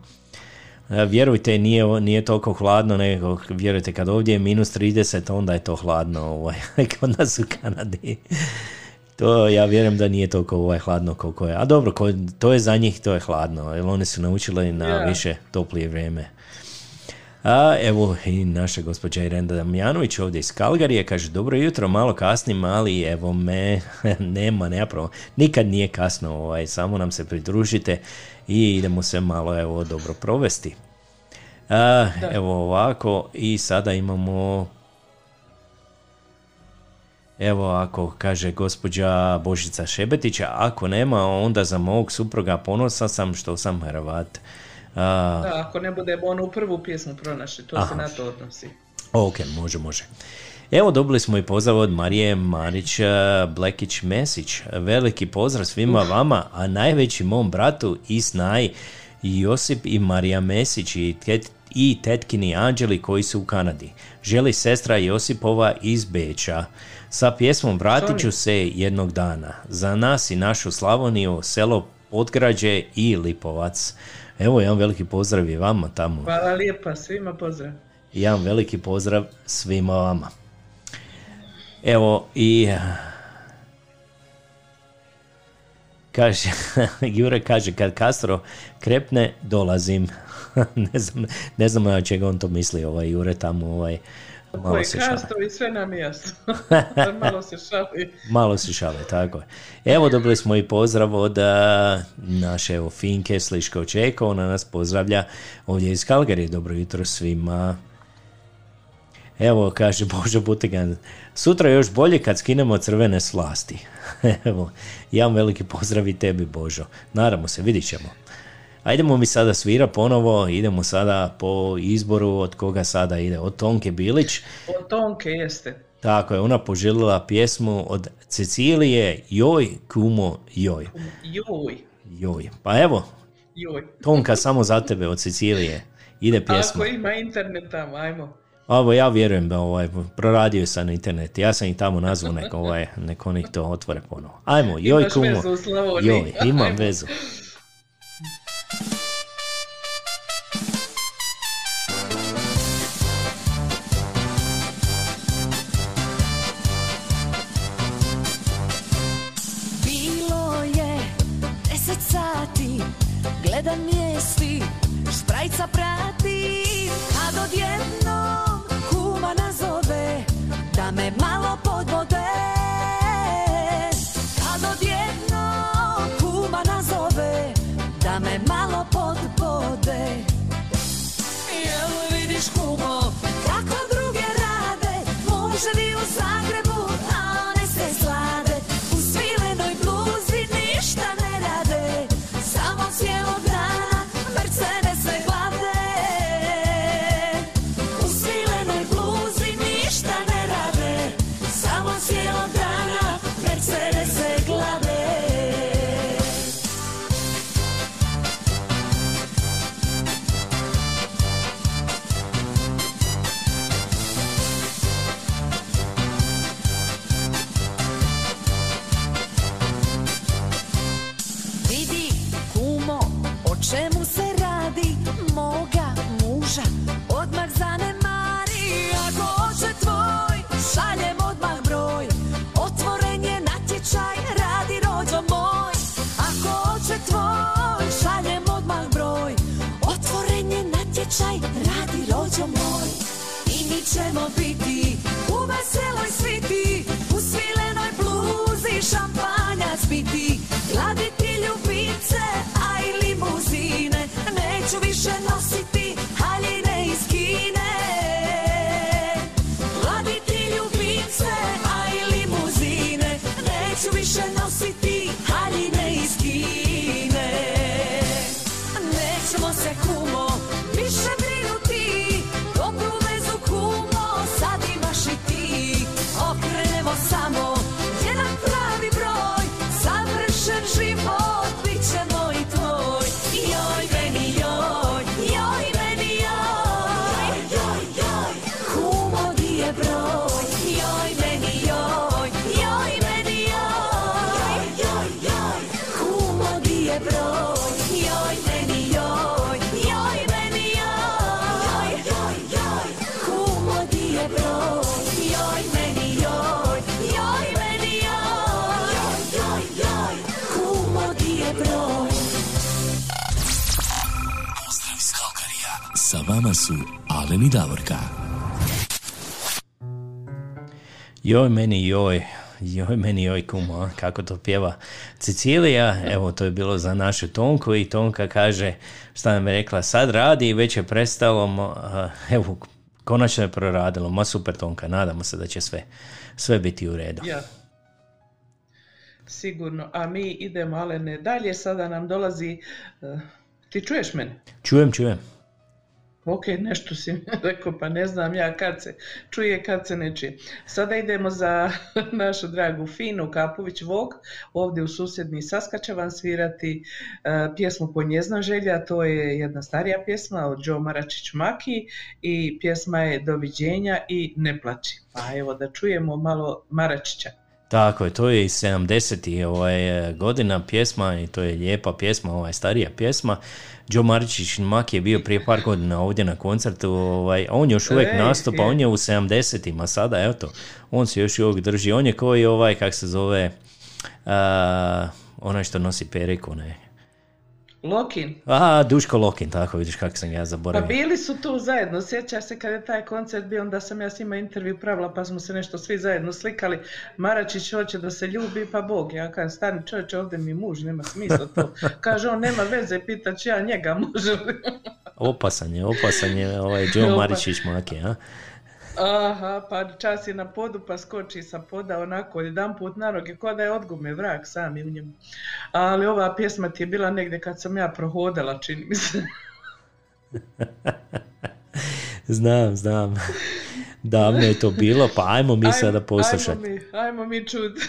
E, Vjerujte, nije, nije toliko hladno, nego vjerujte, kad ovdje je minus 30, onda je to hladno ovaj, kod nas u Kanadi. To ja vjerujem da nije toliko ovaj hladno koliko je. A dobro, ko- to je za njih, to je hladno, jer oni su naučili na Ja. više toplije vrijeme. A evo i naša gospođa Irenda Damjanović ovdje iz Kalgarije kaže dobro jutro, malo kasnim, ali evo me, nema, nema pravo, nikad nije kasno, ovaj, samo nam se pridružite i idemo se malo evo dobro provesti. A, evo ovako i sada imamo Evo ako kaže gospođa Božica Šebetića, ako nema onda za mog supruga ponosan sam što sam Hrvat. A, Da, ako ne budemo onu prvu pjesmu pronašli, to se Aha. na to odnosi. Ok, može, može. Evo dobili smo i pozdrav od Marije Marić eh, Blekić Mesić. Veliki pozdrav svima vama, a najveći mom bratu i snaj Josip i Marija Mesić i, tet, i tetkini Anđeli koji su u Kanadi. Želi sestra Josipova iz Beča. Sa pjesmom Vratit ću se jednog dana. Za nas i našu Slavoniju, selo Podgrađe i Lipovac. Evo jedan veliki pozdrav i vama tamo. Hvala lijepa, svima pozdrav. Jedan veliki pozdrav svima vama. Evo i kaže, Jure kaže kad Castro krepne dolazim. ne znam, ne znam na čega on to misli, ovaj Jure tamo ovaj malo Koji se i sve nam je jasno. Malo se šali. Malo se šale, tako je. Evo dobili smo i pozdrav od naše evo, Finke Sliško Čeko, ona nas pozdravlja ovdje iz Kalgarije. Dobro jutro svima. Evo, kaže Božo Butigan, sutra je još bolje kad skinemo crvene slasti. Evo, jedan veliki pozdrav i tebi Božo. Naravno se, vidit ćemo. Ajdemo mi sada svira ponovo, idemo sada po izboru od koga sada ide, od Tonke Bilić. Od Tonke jeste. Tako je, ona poželjela pjesmu od Cecilije Joj, kumo, joj. Joj, Joj. Pa evo, joj. Tonka samo za tebe od Cecilije. Ide pjesma. Ako ima internet tamo, ajmo. Ovo ja vjerujem da ovaj, proradio sam internet. Ja sam ih tamo nazvao neko, ovaj, neko oni to otvore ponovo. Ajmo, joj Imaš kumo. vezu u. Joj, imam vezu. Gledam vijesti, šprajca prati, Joj meni joj, joj meni joj kumo, kako to pjeva Cecilija, evo to je bilo za našu Tonku i Tonka kaže šta nam je rekla, sad radi i već je prestalo, evo konačno je proradilo, ma super Tonka, nadamo se da će sve, sve biti u redu. Ja. Sigurno. A mi idemo, Alene, dalje. Sada nam dolazi... eh, ti čuješ mene? Čujem, čujem. Ok, nešto si rekao, pa ne znam ja kad se čuje, kad se ne čuje. Sada idemo za našu dragu Finu Kapović Vog, ovdje u susjedni Saskačevan svirati eh, pjesmu Po njezna želja, to je jedna starija pjesma od Joe Maračić Maki i pjesma je Doviđenja i Ne plaći. Pa evo da čujemo malo Maračića. Tako je, to je iz 70. Ovaj, e, godina pjesma i to je lijepa pjesma, ovaj, starija pjesma. Joe Maričić Mak je bio prije par godina ovdje na koncertu, ovaj, on još uvijek Ej, nastupa, je. on je u 70-ima sada, evo to, on se još uvijek drži, on je koji ovaj, kak se zove, a, onaj što nosi periku, ne. Lokin. A, Duško Lokin, tako vidiš kako sam ja Pa zaboravio. bili su tu zajedno, sjećaš se kad je taj koncert bio, onda sam ja s njima intervju pravila pa smo se nešto svi zajedno slikali. Maračić hoće da se ljubi, pa Bog, ja kažem, stani čovječe, ovdje mi muž, nema smisla to. Kaže, on nema veze, pita ću ja njega, može li? Opasan je, opasan je ovaj Joe. Maričić Maki, a? Aha, pa čas je na podu, pa skoči sa poda onako jedan put na noge, ko da je odgume vrak sami u njemu. Ali ova pjesma ti je bila negdje kad sam ja prohodala, čini mi se. Znam, znam. Davno je to bilo, pa ajmo mi sada poslušati. Ajmo mi, ajmo mi čut.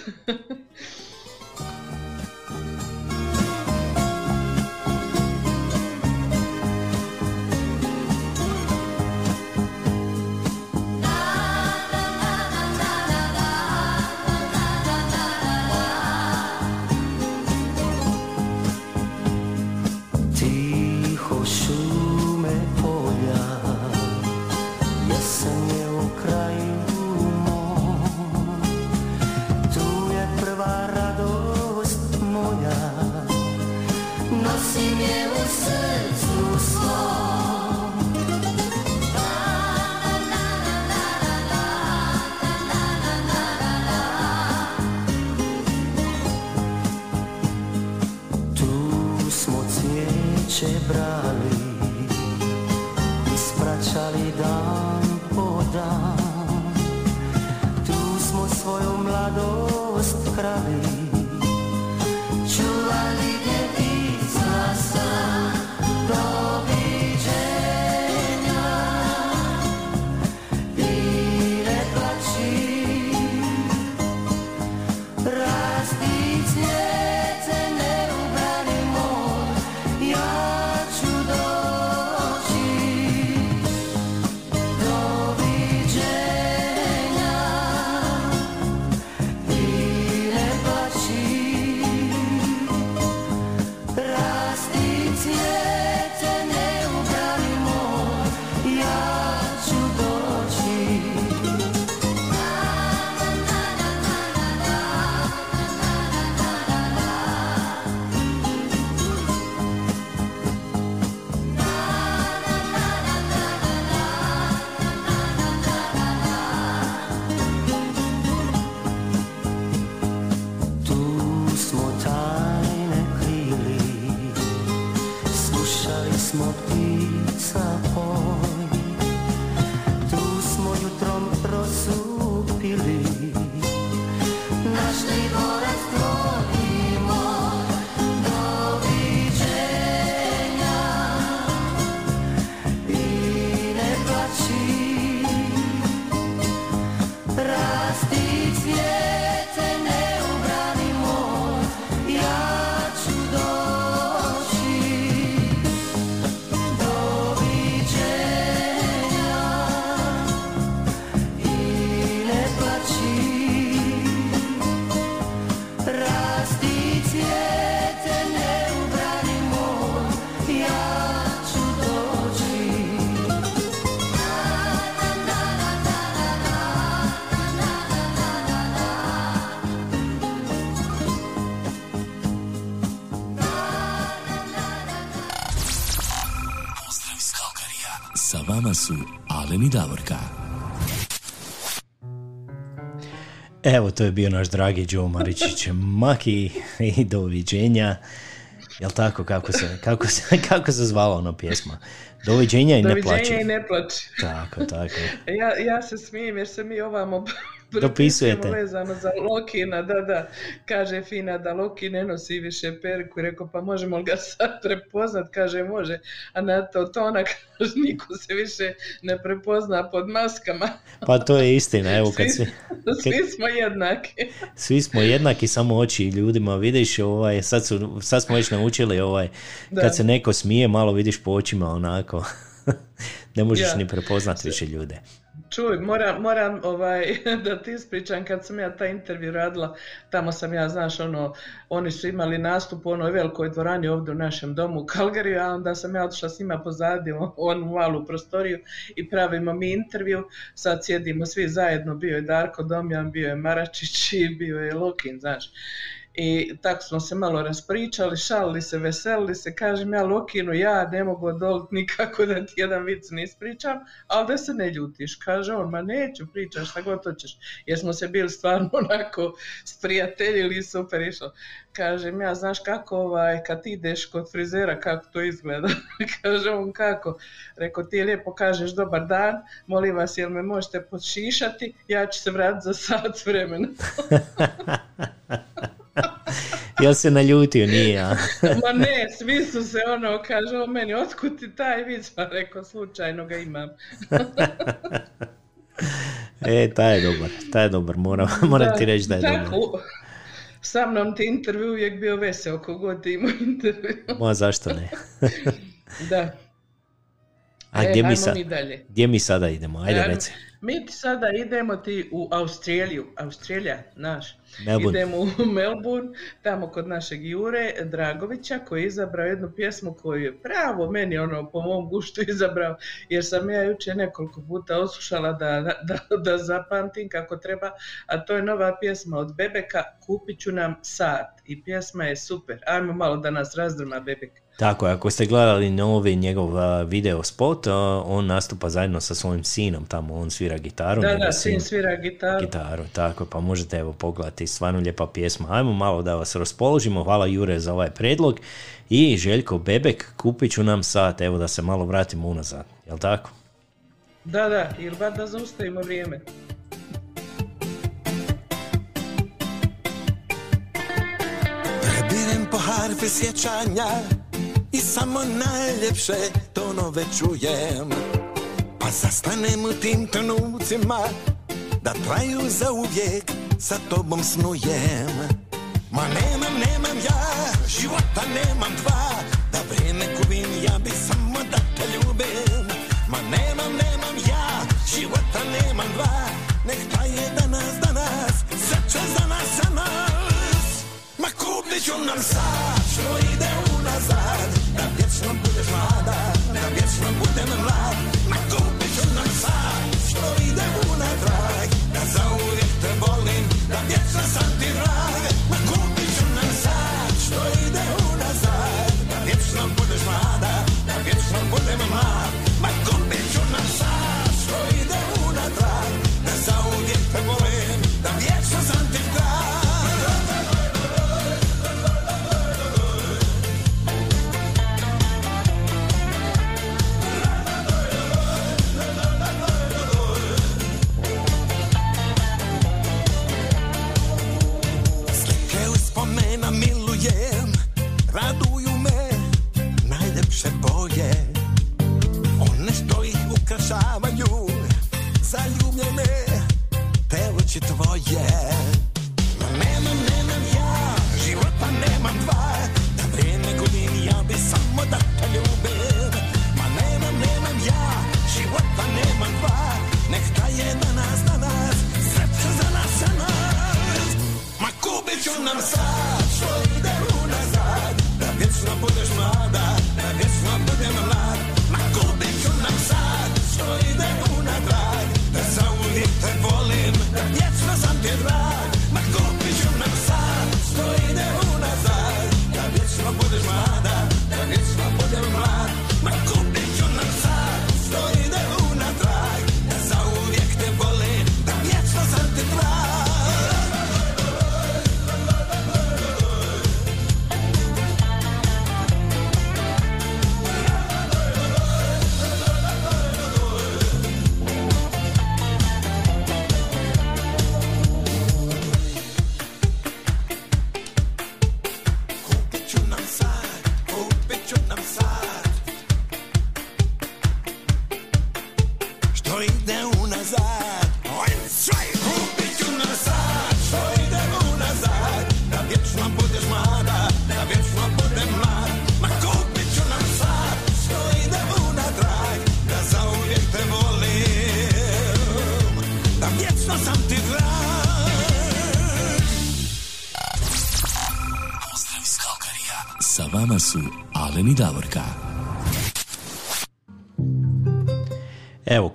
Davorka. Evo, to je bio naš dragi Joe Maričić Maki i doviđenja. Jel tako, kako se, kako se, kako se zvala ono pjesma? Doviđenja i ne plaći. Doviđenja i ne plaći. Tako, tako. Ja, ja se smijem jer se mi ovamo Dopisujete. vezano za Lokina, da, da. Kaže Fina da Loki ne nosi više perku. Rekao, pa možemo li ga sad prepoznat? Kaže, može. A na to tona kaže, niko se više ne prepozna pod maskama. Pa to je istina, evo kad Svi, svi, svi smo jednaki. svi smo jednaki, samo oči ljudima, vidiš, ovaj, sad, su, sad smo već naučili, ovaj, Da. kad se neko smije, malo vidiš po očima, onako, ne možeš Ja. ni prepoznat više ljude. Čuj, moram, moram ovaj, da ti ispričam kad sam ja taj intervju radila, tamo sam ja, znaš, ono, oni su imali nastup u onoj velikoj dvorani ovdje u našem domu u Kalgariju, a onda sam ja otišla s njima pozadi u onu malu prostoriju i pravimo mi intervju, sad sjedimo svi zajedno, bio je Darko Domjan, bio je Maračić i bio je Lokin, znaš. I tako smo se malo raspričali, šalili se, veselili se, kažem ja Lokinu, ja ne mogu odoliti nikako da ti jedan vic ne ispričam, ali da se ne ljutiš. Kaže on, ma neću pričati šta god hoćeš. Jer smo se bili stvarno onako sprijateljili i super išlo. Kažem ja, znaš kako ovaj, kad ti ideš kod frizera, kako to izgleda? Kaže on, kako? Rekao, ti lijepo kažeš dobar dan, molim vas, jel me možete podšišati? Ja ću se vratiti za sat vremena. Jel se naljutio, nije, a? Ma ne, svi su se ono, kaže on meni, otkud ti taj vic? Pa rekao, slučajno ga imam. E, taj je dobar, taj je dobar, moram, moram ti reći da je tako, dobar. Sa mnom ti intervju uvijek bio veseo, kogod ti imao intervju. Ma zašto ne? da. A E, gdje mi, ajmo sad, mi dalje. gdje mi sada idemo? Ajde Ajmo. reci. Mi sada idemo ti u Australiju, Australija, naš. Melbourne. Idemo u Melbourne, tamo kod našeg Jure Dragovića koji je izabrao jednu pjesmu koju je pravo meni ono po mom guštu izabrao jer sam ja jučer nekoliko puta oslušala da, da, da zapamtim kako treba, a to je nova pjesma od Bebeka Kupit ću nam sat i pjesma je super. Ajmo malo da nas razdrma Bebek. Tako je, ako ste gledali novi njegov video spot, on nastupa zajedno sa svojim sinom, tamo on svira gitaru. Da, da, sin svira gitaru. gitaru, tako, pa možete evo pogledati, stvarno lijepa pjesma. Ajmo malo da vas raspoložimo, hvala Jure za ovaj predlog i Željko Bebek, kupit ću nam sat, evo da se malo vratimo unazad, jel tako? Da, da, ili bar da zaustavimo vrijeme. Prebirem po harfi sjećanja i samo najljepše tonove čujem. Pa zastanem u tim trenucima da traju za uvijek sa tobom snujem. Ma nemam, nemam ja, života nemam dva, da vrijeme gubim, ja bi samo da te ljubim. Ma nemam, nemam ja, života nemam dva, nek traje danas, danas, sreće za nas, za nas. Ma kupit ću nam sad, što ide unazad, da vječno budeš mlada, da vječno budem mlad. Ma kupit ću nam sad, što ide unatrag, da zauvijek te volim, da vječno sam ti vrag. Ma kupit ću nam sad, što ide unazad, da vječno budeš mlada, da vječno budem mlad. Oči tvoje. Ma nemam, nemam ja, života nemam dva, da vrijeme gubim, ja bi samo da te ljubim. Ma nemam, nemam ja, života nemam dva, nek traje danas, danas, sreće za nas, za nas. Ma kupit ću nam sad, što ide unazad, da vječno budeš mlada, da vječno budem mlad. Ma kupit ću nam sad, što ide vječno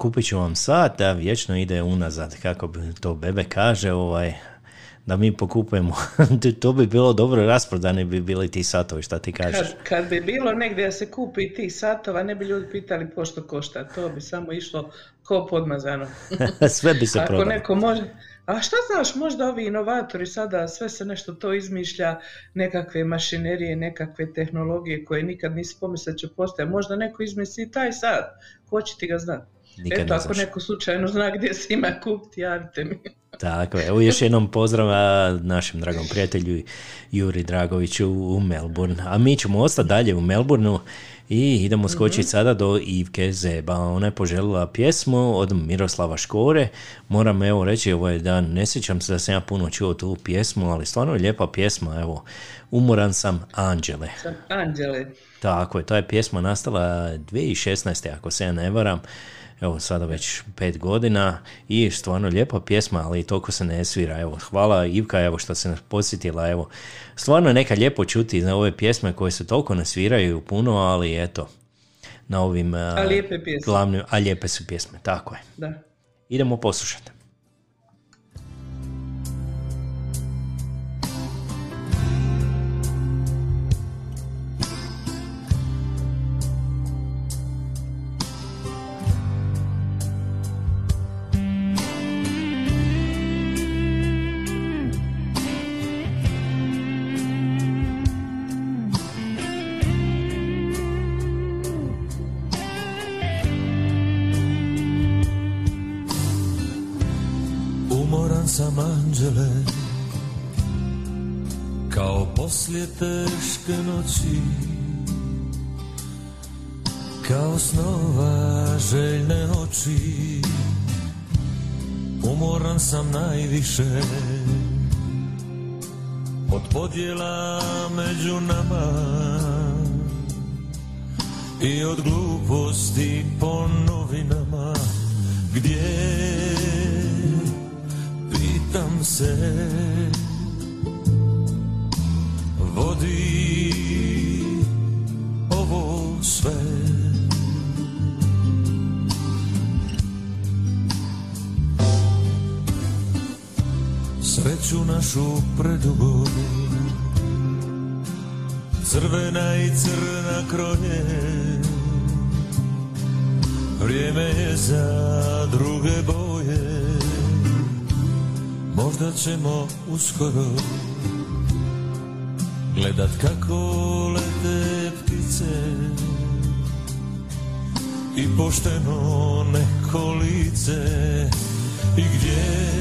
kupit ću vam sat da vječno ide unazad, kako bi to bebe kaže, ovaj, da mi pokupujemo. to bi bilo dobro, rasprodani bi bili ti satovi, šta ti kažeš? Kad, kad bi bilo negdje da se kupi tih satova, ne bi ljudi pitali pošto košta. To bi samo išlo ko podmazano. Sve bi se Ako prodalo. neko može... A šta znaš, možda ovi inovatori sada sve se nešto to izmišlja, nekakve mašinerije, nekakve tehnologije koje nikad nisi pomislio da će postojati. Možda neko izmisli taj sad, ko će ti ga znati? Nikad Eto, ne ako neko slučajno zna gdje se ima kupiti, javite mi. Tako je. Evo još jednom pozdrava našem dragom prijatelju Juri Dragoviću u Melbourne. A mi ćemo ostati dalje u Melbourneu i idemo skočiti sada do Ivke Zeba. Ona je poželjela pjesmu od Miroslava Škore. Moram evo reći, ovo je dan, ne sjećam se da sam ja puno čuo tu pjesmu, ali stvarno je lijepa pjesma. Evo, umoran sam Anđele. Sam Anđele. Tako je, ta je pjesma nastala 2016. ako se ja ne varam. Evo sada već pet godina i stvarno lijepa pjesma, ali toliko se ne svira. Evo, hvala Ivka evo što se nas posjetila. Evo, stvarno neka lijepo čuti za ove pjesme koje se toliko ne sviraju puno, ali eto, na ovim a, A lijepe pjesme. glavnim, a lijepe su pjesme, tako je. Da. Idemo poslušati. Sam najviše Od podjela među nama I od gluposti po novinama. Gdje? Pitam se. Vodi ovo sve našu predugo Crvena i crna kronje. Vrijeme je za druge boje. Možda ćemo uskoro Gledat kako lete ptice. I pošteno neko lice. I gdje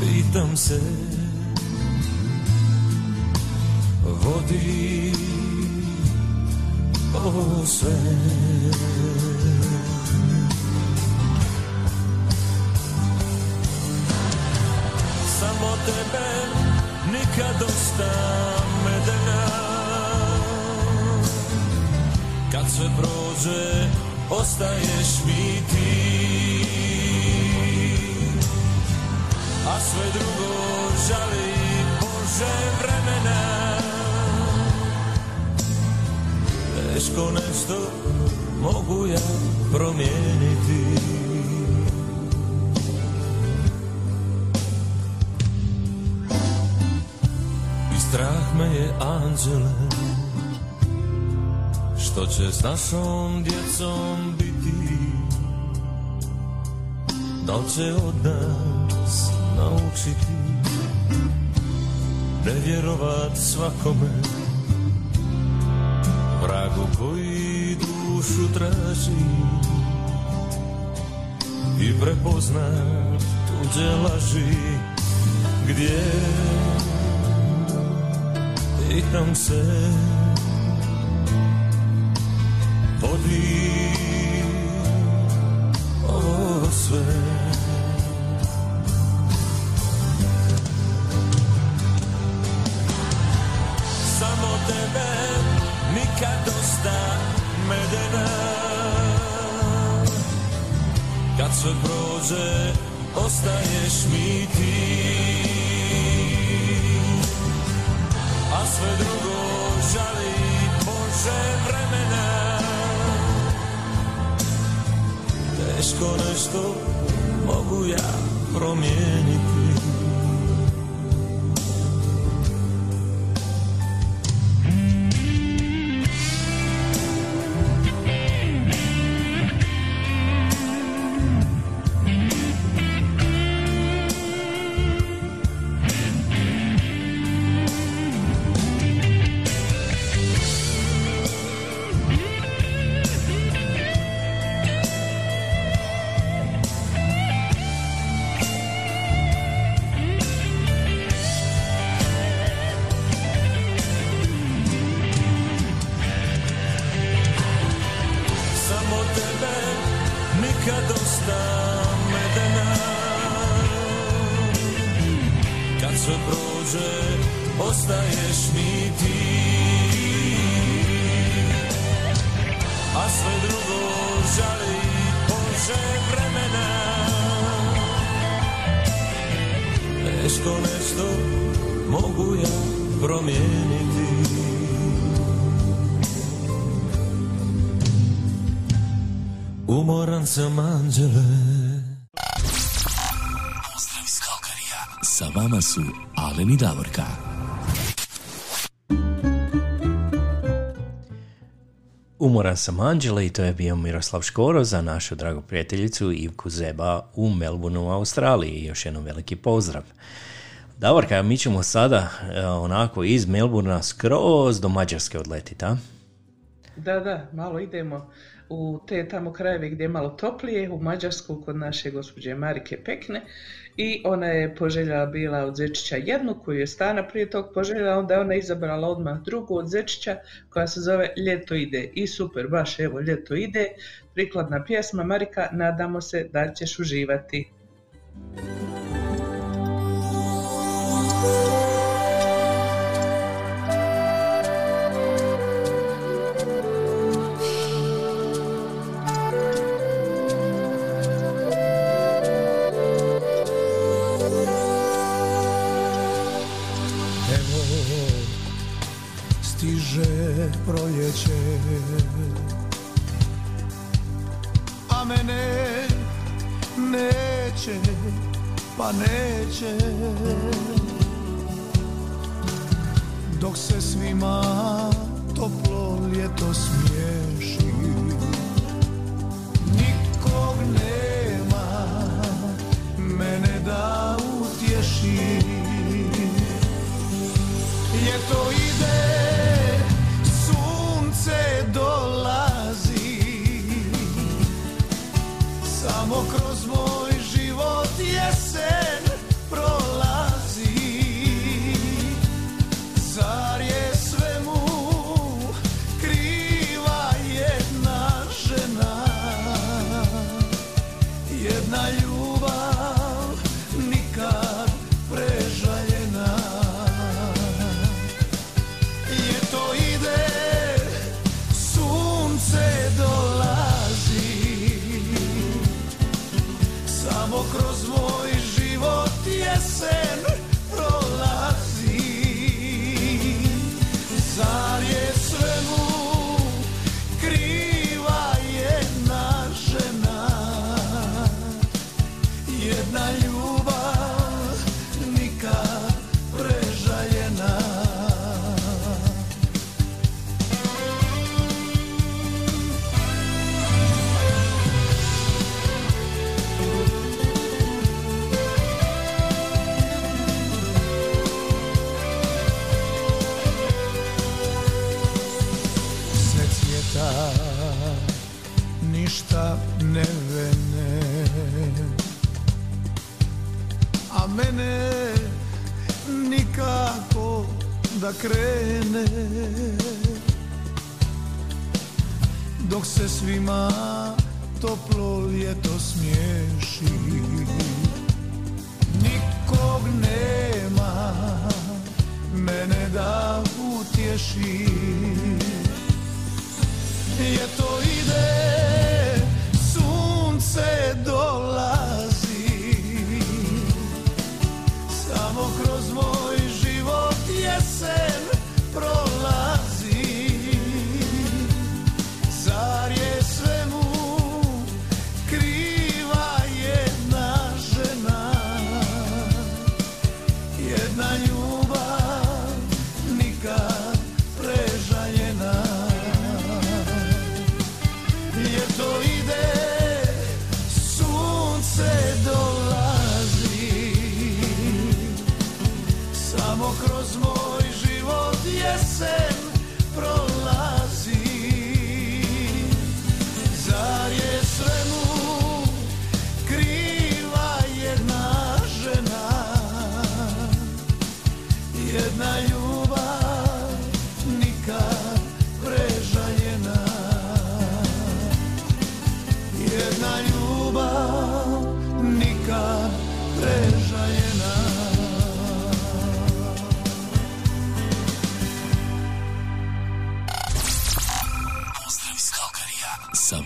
Pitam se Vodi Ovo sve? Samo tebe nikad dosta medena Kad sve prođe ostaješ mi ti A sve drugo žali Bože vremena. Teško nešto mogu ja promijeniti. I strah me je anđele Što će s našom djecom biti. Da li će od nas naučiti Ne vjerovat svakome. Vragu koji dušu traži I prepoznat tuđe laži. Gdje Pitam se Vodi prođe ostaješ mi ti. A sve drugo žali Bože vremena. Teško nešto mogu ja promijeniti anđele Pozdrav iz Kalkarija. Sa vama su Alen i Davorka. Umoran sam Anđela i to je bio Miroslav Škoro za našu dragu prijateljicu Ivku Zeba u Melbourneu u Australiji. Još jednom veliki pozdrav. Davorka, mi ćemo sada e, onako iz Melbourna skroz do Mađarske odletiti, a? Da, da, malo idemo u te tamo krajeve gdje je malo toplije, u Mađarsku kod naše gospođe Marike Pekne. I ona je poželjala bila od Zečića jednu koju je stana prije tog poželjela, onda je ona izabrala odmah drugu od Zečića koja se zove Ljeto ide. I super, baš evo Ljeto ide, prikladna pjesma. Marika, nadamo se da ćeš uživati. Mene neće, pa neće. Dok se svima toplo ljeto smiješi Nikog nema mene da utješi. Ljeto ide, krene. Dok se svima toplo ljeto smiješi. Nikog nema mene da utješi. Kroz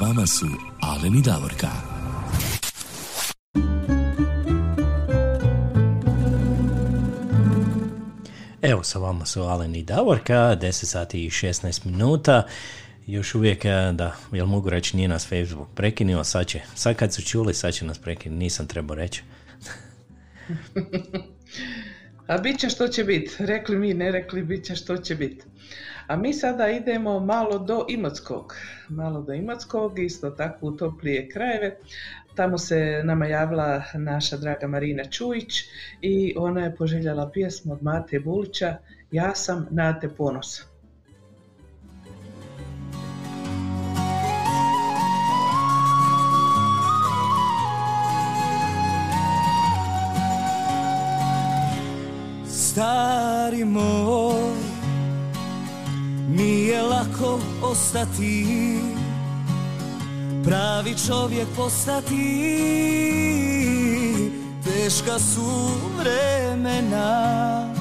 vama su Alen i Davorka. Evo sa vama su Alen i Davorka, 10 sati i 16 minuta. Još uvijek, e, da, jel mogu reći, nije nas Facebook prekinuo, sad će, sad kad su čuli, sad će nas prekinuti, nisam trebao reći. A bit će što će biti. Rekli mi, ne rekli, bit će što će biti. A mi sada idemo malo do Imotskog. Malo do Imotskog, isto tako u toplije krajeve. Tamo se nama javila naša draga Marina Čujić i ona je poželjela pjesmu od Mate Bulića Ja sam na te ponosa. Stari moj Nije lako ostati. Pravi čovjek postati Teška su vremena.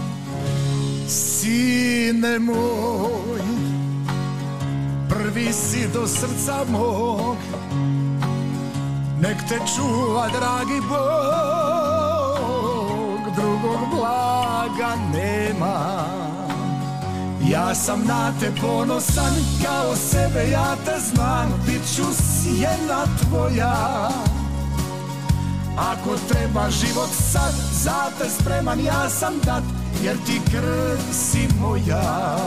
Sine moj, prvi si do srca mog, nek te čuva dragi Bog, drugog blaga nema. Ja sam na te ponosan, kao sebe ja te znam, bit ću sjena tvoja. Ako treba život sad, za te spreman ja sam dat, jer ti krv si moja.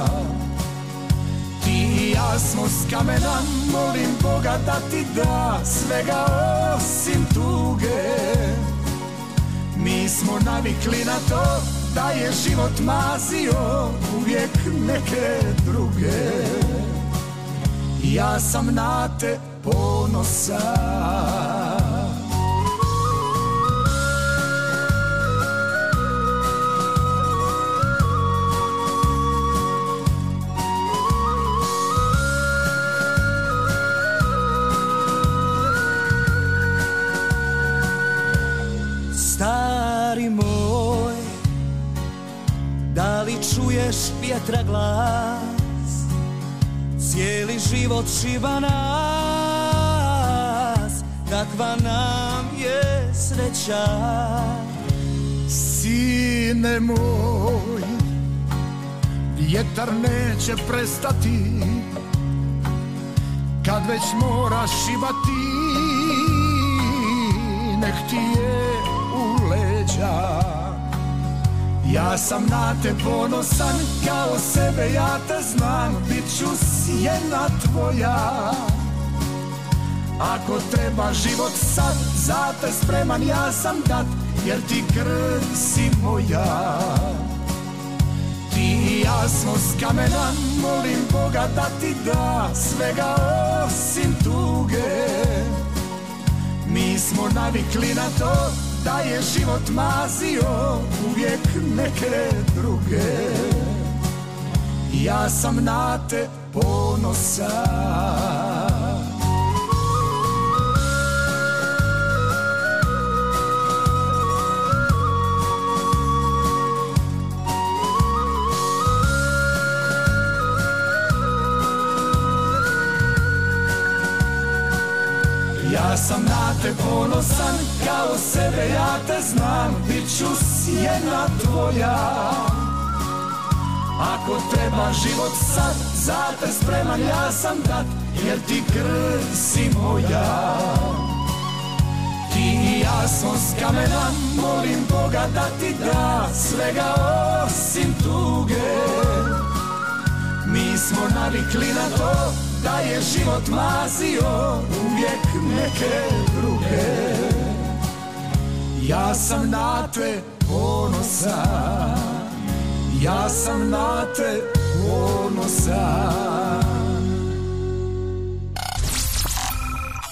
Ti i ja smo s kamena, molim Boga da ti da svega osim tuge. Mi smo navikli na to da je život mazio uvijek neke druge. Ja sam na te ponosan. Stari moj Da li čuješ vjetra glas? Cijeli život šiba nas Kakva nam je sreća. Sine moj, vjetar neće prestati. Kad već moraš šibati, nek ti je Ja sam na te ponosan, kao sebe ja te znam Bit ću sjena tvoja. Ako treba život sad, za te spreman ja sam dat Jer ti krv si moja. Ti i ja smo s kamena, molim Boga da ti da Svega osim tuge. Mi smo navikli na to da je život mazio uvijek neke druge. Ja sam na te ponosan sam na te ponosan Kao sebe ja te znam Bit ću sjena tvoja. Ako treba život sad Za te spreman ja sam dat Jer ti krv si moja. Ti i ja smo s kamena Molim Boga da ti da Svega osim tuge. Mi smo navikli na to Da je život mazio Uvijek neke druge Ja sam na te ponosan ja sam na te ponosan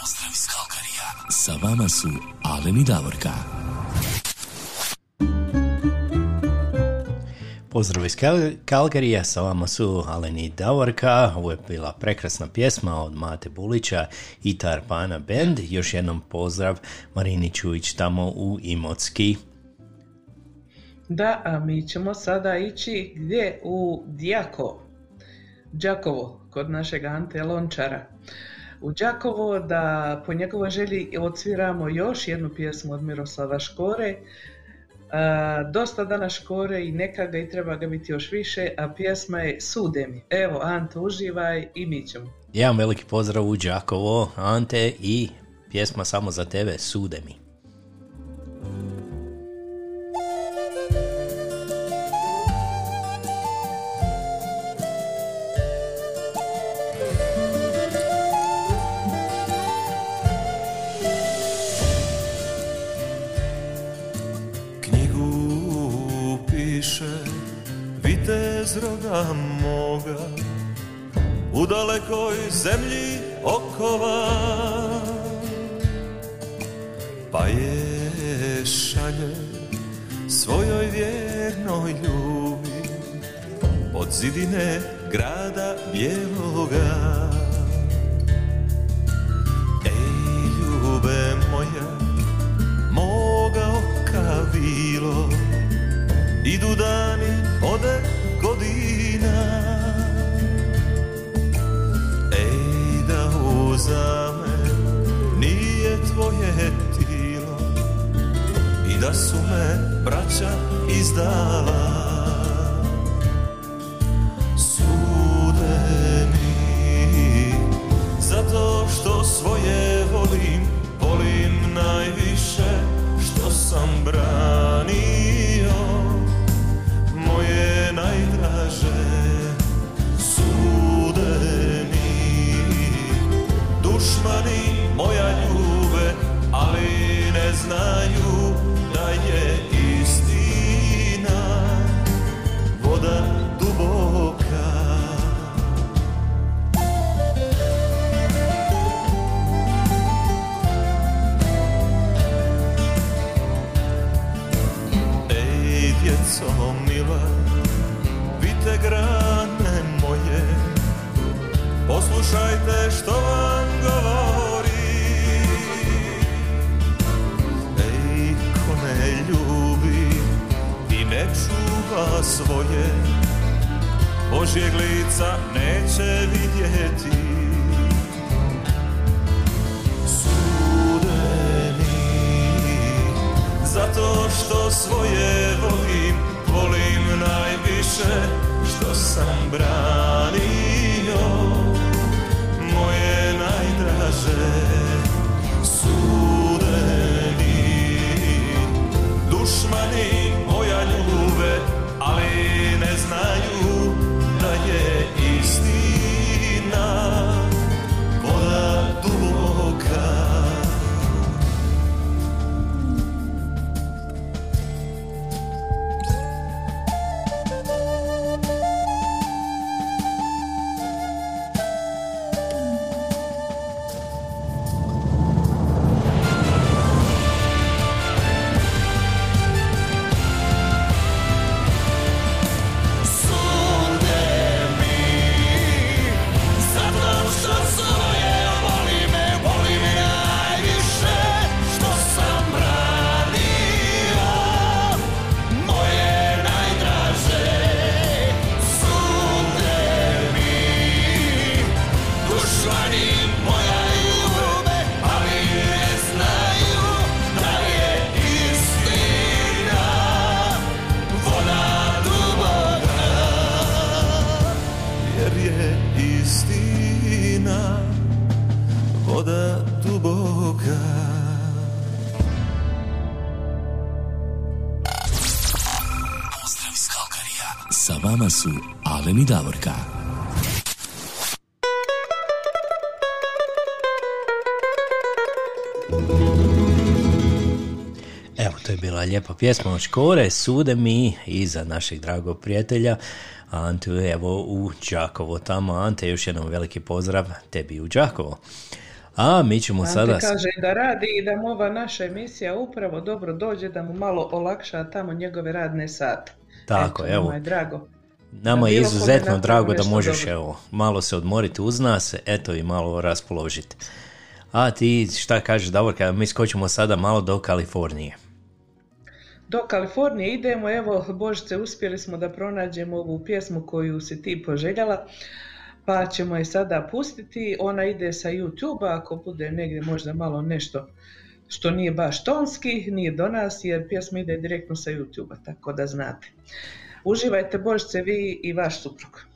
Pozdrav iz Kalkarija. Sa vama su Alen i Davorka. Pozdrav iz Kal- Kalgarija, sa vama su Alen i Davorka. Ovo je bila prekrasna pjesma od Mate Bulića i Tarpana Band. Još jednom pozdrav Marini Čujić tamo u Imotski. Da, a mi ćemo sada ići gdje? U Djako, Đakovo, kod našeg Ante Lončara. U Đakovo da po njegovoj želji odsviramo još jednu pjesmu od Miroslava Škore. A, dosta dana Škore i neka ga i treba ga biti još više, a pjesma je Sude mi. Evo, Ante, uživaj i mi ćemo. Jedan veliki pozdrav u Đakovo, Ante i pjesma samo za tebe, Sude mi. Vitez roga moga U dalekoj zemlji okova. Pa je šalje svojoj vjernoj ljubi Od zidine grada bijeloga. Ej ljube moja moga oka vilo Idu dani, ode uza me. Nije tvoje tilo I da su me braća izdala. Zato što svoje volim volim najviše što sam branio dušmani moja ljube ali ne znaju da je istina. Voda duboka. Ej, djeco mila, grane moje, poslušajte što vam govori. Ej, ko ne ljubi i ne čuva svoje, Božjeg lica neće vidjeti. Sude mi, zato što svoje volim, volim najviše što sam branio good. Pjesma od Škore, Sude mi i za našeg dragog prijatelja Antu, evo u Đakovo tamo. Ante, još jednom veliki pozdrav tebi u Đakovo. A mi ćemo Ante sada... kaže da radi i da mu ova naša emisija upravo dobro dođe da mu malo olakša tamo njegove radne sate. Tako, Eto, evo. nama je drago. Nama je izuzetno drago da možeš dobro. evo, malo se odmoriti uz nas, eto i malo raspoložiti. A ti šta kažeš, Davorka, mi skočimo sada malo do Kalifornije. Do Kalifornije idemo, evo Božice, uspjeli smo da pronađemo ovu pjesmu koju si ti poželjala, pa ćemo je sada pustiti. Ona ide sa YouTube-a, ako bude negdje možda malo nešto što nije baš tonski, nije do nas, jer pjesma ide direktno sa YouTube-a, tako da znate. Uživajte Božice vi i vaš suprug.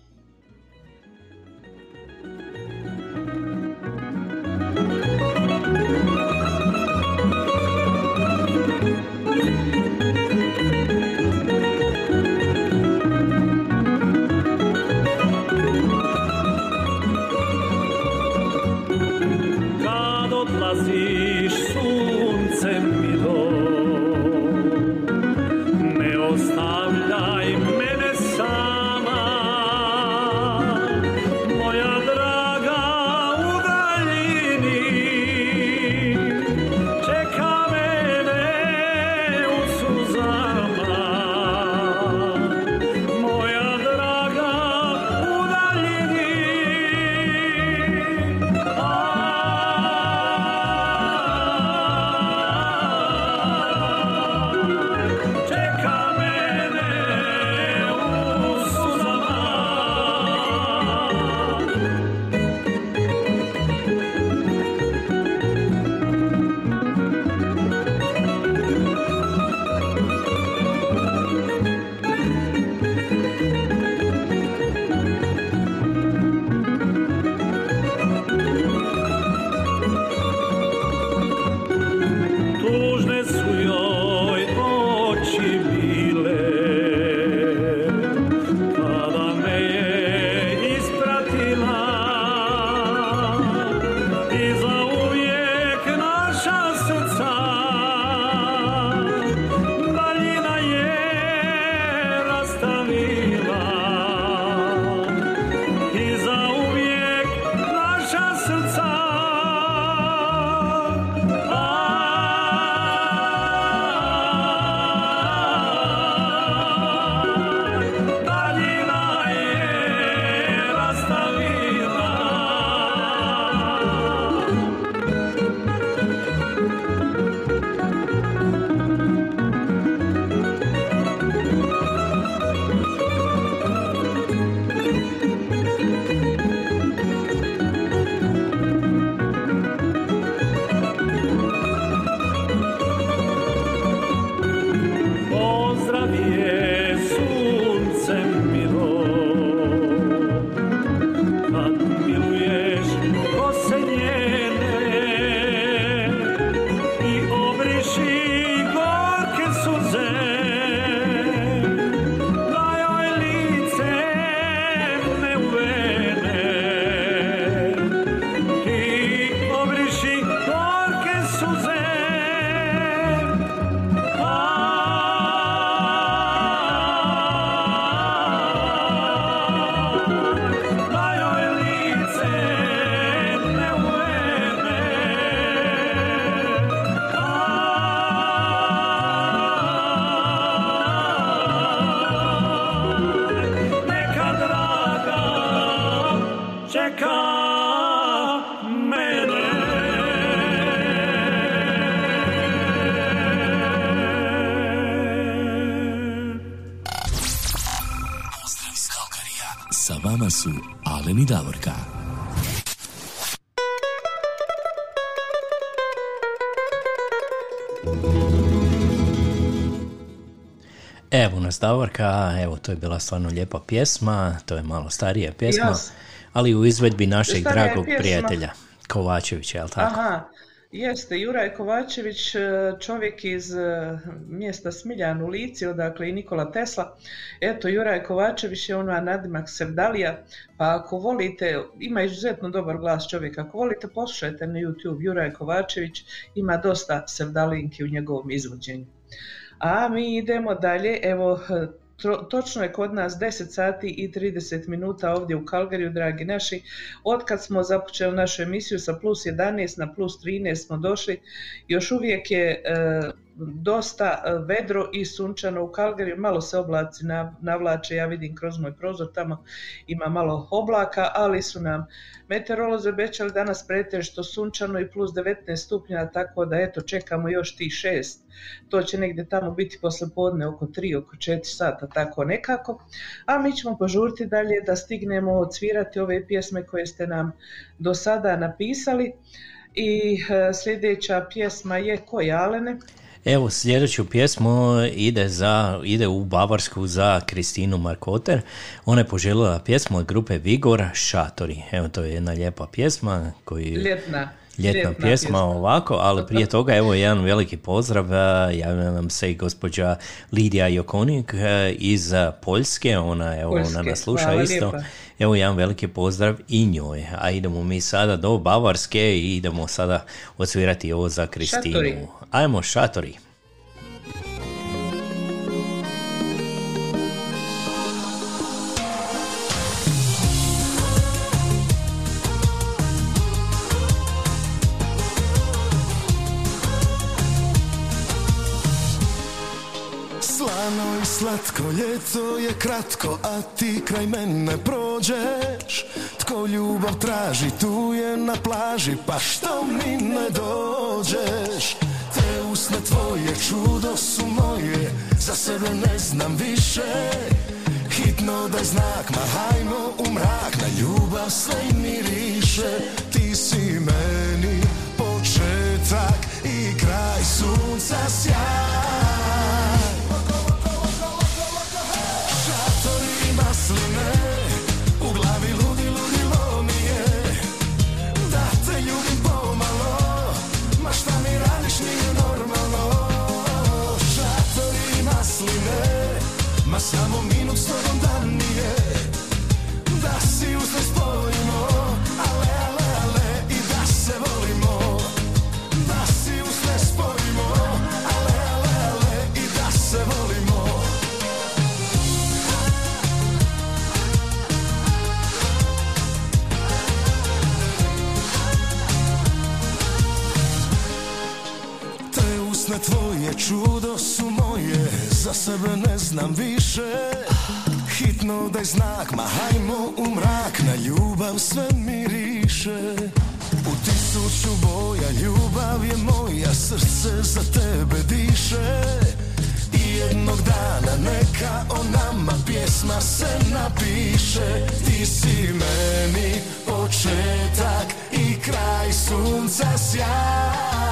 Davorka, evo to je bila stvarno lijepa pjesma, to je malo starija pjesma, Jas. ali u izvedbi našeg Starija dragog pjesma. prijatelja Kovačevića, jel tako? Aha, Jeste, Juraj Kovačević, e, čovjek iz e, mjesta Smiljan u Lici, odakle i Nikola Tesla. Eto, Juraj Kovačević je ona nadimak Sevdalija, pa ako volite, ima izuzetno dobar glas čovjek, ako volite poslušajte na YouTube Juraj Kovačević, ima dosta Sevdalinki u njegovom izvođenju. A mi idemo dalje, evo točno je kod nas 10 sati i 30 minuta ovdje u Kalgariju, dragi naši. Otkad smo započeli našu emisiju sa plus 11 na plus 13 smo došli, još uvijek je e, dosta e, vedro i sunčano u Kalgariju, malo se oblaci navlače, ja vidim kroz moj prozor, tamo ima malo oblaka, ali su nam meteorolozi obećali danas pretežito sunčano i plus 19 stupnja, tako da eto čekamo još ti šest. To će negdje tamo biti posle podne oko 3, oko 4 sata, tako nekako. A mi ćemo požuriti dalje da stignemo odsvirati ove pjesme koje ste nam do sada napisali. I e, sljedeća pjesma je koja, Alene? Evo, sljedeću pjesmu ide, za, ide u Bavarsku za Kristinu Markoter. Ona je poželjela pjesmu od grupe Vigor Šatori. Evo, to je jedna lijepa pjesma. Koji... Ljetna. Ljetna, pjesma, ovako, ali prije toga evo jedan veliki pozdrav, javlja nam se i gospođa Lidija Jokonik e, iz Poljske, ona, evo, ona nas sluša isto. Evo jedan veliki pozdrav i njoj. A idemo mi sada do Bavarske i idemo sada odsvirati ovo za Kristinu. Šatori. Ajmo šatori. Slatko ljeto je kratko, a ti kraj mene prođeš. Tko ljubav traži, tu je na plaži, pa što mi ne dođeš? Te usne tvoje, čudo su moje, za sebe ne znam više. Hitno daj znak, ma hajmo u mrak, na ljubav sve miriše. Ti si meni početak i kraj sunca sjaj čudo su moje Za sebe ne znam više. Hitno daj znak, ma hajmo u mrak Na ljubav sve miriše. U tisuću boja ljubav je moja Srce za tebe diše. I jednog dana neka o nama pjesma se napiše. Ti si meni početak i kraj sunca sjaj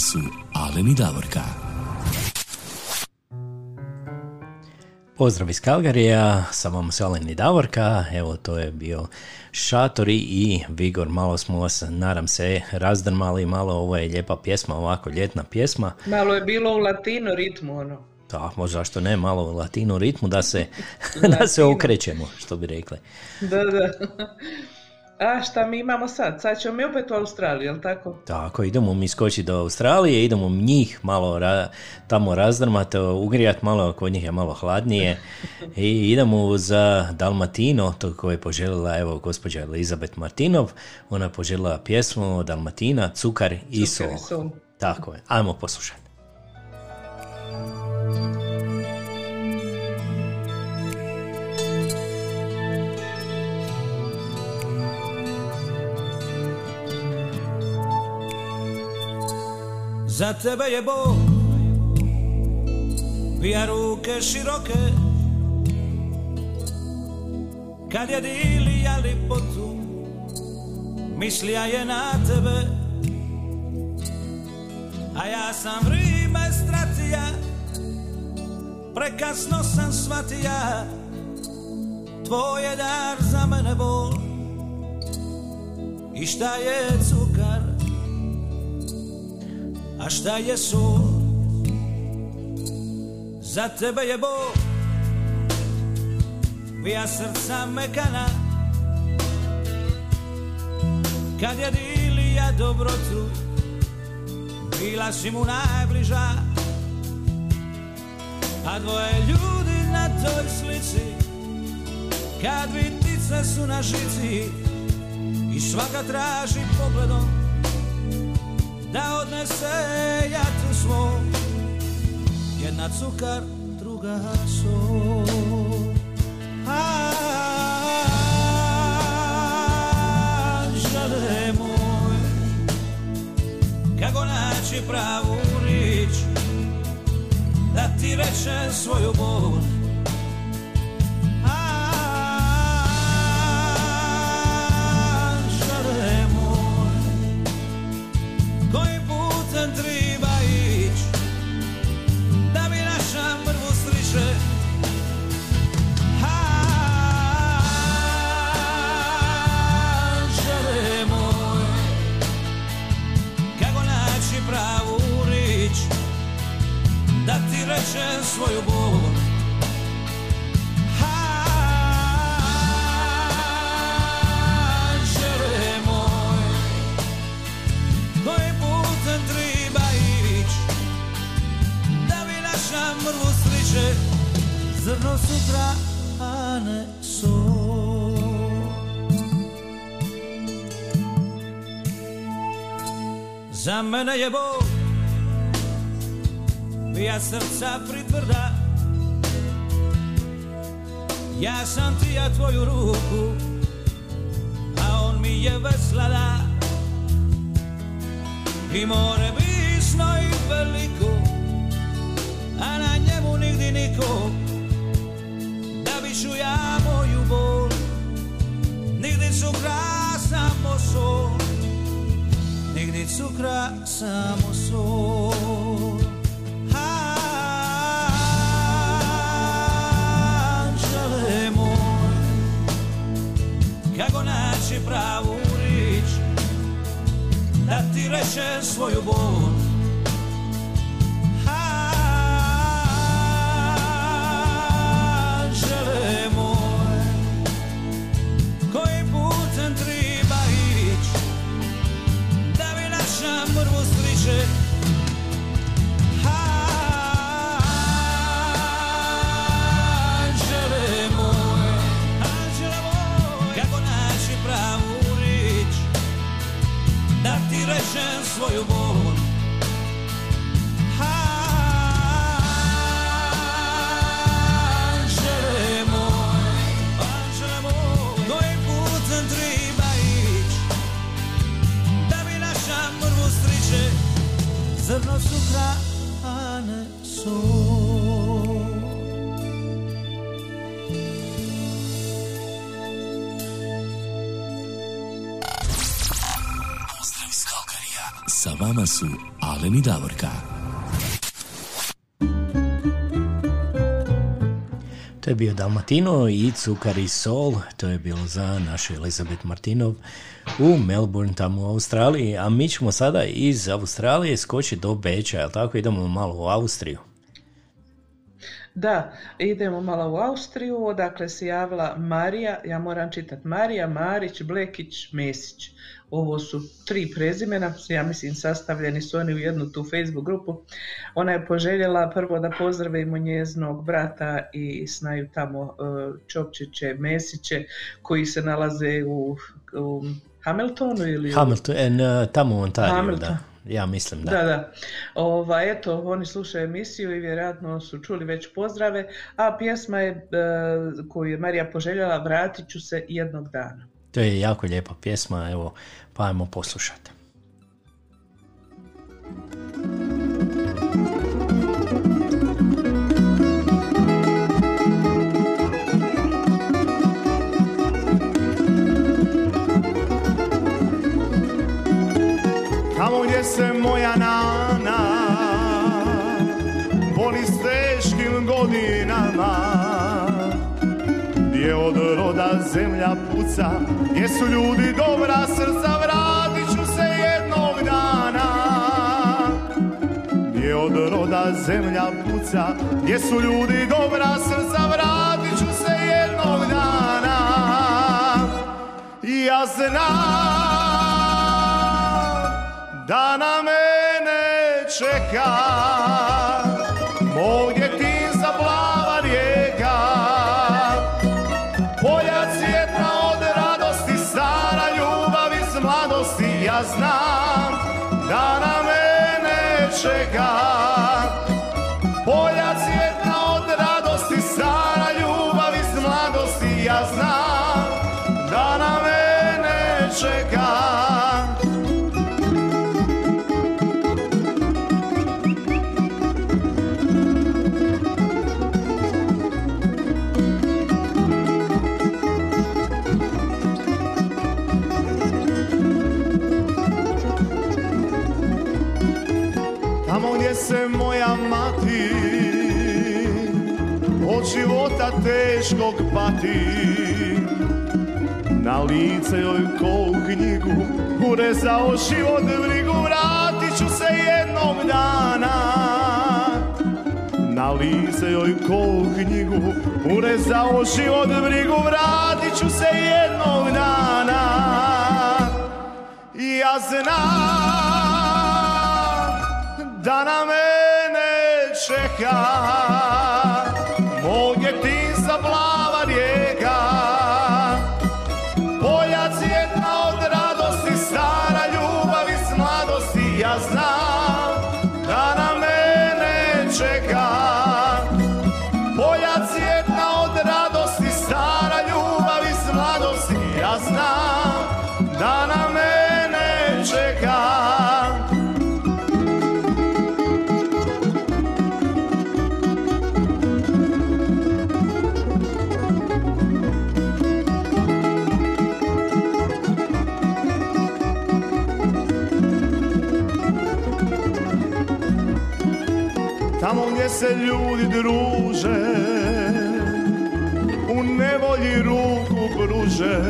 Su Alen i Davorka. Pozdrav iz Kalgarija, sa vama su Alen i Davorka, evo to je bio Šatori i Vigor, malo smo vas, nadam se, razdrmali, malo ovo je lijepa pjesma, ovako ljetna pjesma. Malo je bilo u latino ritmu, ono. Da, možda što ne, malo u latinu ritmu da se, da se okrećemo, što bi rekli. Da, da. A šta mi imamo sad? Sad ćemo mi opet u Australiju, jel tako? Tako, idemo mi skočiti do Australije, idemo njih malo ra, tamo razdrmati, ugrijati malo, kod njih je malo hladnije i idemo za Dalmatino, to koje je poželjela evo gospođa Elizabeth Martinov, ona je poželjela pjesmu Dalmatina, Cukar i sol. Cukar i sol. Tako je, ajmo poslušati. Za tebe je Bog. Vija ruke široke. Kad je dilija lipotu Mislija je na tebe. A ja sam vrime stratija Prekasno sam shvatija Tvoj je dar za mene bol. I šta je cukar a šta je sol Za tebe je Bog. Vija srca mekana. Kad je dilija dobrotu Bila si mu najbliža. A dvoje ljudi na toj slici Kad vitice su na žici I svaka traži pogledom da odnese jatu svoj Jedna cukar, druga sol. Anđele moj Kako naći pravu rič Da ti rečem svoju bol ti rečem svoju bol. Da naša mrvu Zrno sutra, a ne sol. Za mene je Bog Vija srca pritvrda. Ja sam ti ja tvoju ruku A on mi je vesla da i more bisno i veliko A na njemu nigdje niko. Da bi ću ja moju bol Nigdje cukra samo sol. Nigdje cukra samo sol naći pravu rič da ti rečem svoju bol. Anđele moj Kojim putem treba ić Da bi naša mrvu sriče svoju bol. Anđele Da bi naša mrvu striče Zrno sutra, a ne vama su Alen i Davorka. To je bio Dalmatino i Cukar i Sol, to je bilo za našu Elizabeth Martinov u Melbourne, tamo u Australiji, a mi ćemo sada iz Australije skočiti do Beča, jel tako? Idemo malo u Austriju. Da, idemo malo u Austriju, odakle se javila Marija, ja moram čitati Marija, Marić, Blekić, Mesić. Ovo su tri prezimena, ja mislim sastavljeni su oni u jednu tu Facebook grupu. Ona je poželjela prvo da pozdravimo njezinog brata i snaju tamo e, Čopčiće, Mesiće koji se nalaze u, u Hamiltonu ili Hamilton, en, tamo u Ontariju, Hamilton. da. Ja mislim da. Da, da. Ova, eto, oni slušaju emisiju i vjerojatno su čuli već pozdrave, a pjesma je, e, koju je Marija poželjela, Vratit ću se jednog dana. To je jako lijepa pjesma, evo, pa ajmo poslušati. Tamo gdje se moja nana Gdje od roda zemlja puca Gdje su ljudi dobra srca Vratit ću se jednog dana. Gdje od roda zemlja puca Gdje su ljudi dobra srca Vratit ću se jednog dana. I ja znam da na mene čeka teškog pati. Na lice joj ko u knjigu Urezao život brigu Vratit ću se jednog dana. Na lice joj ko u knjigu Urezao život brigu Vratit ću se jednog dana. Ja znam da na mene čeka druže U nevolji ruku pruže.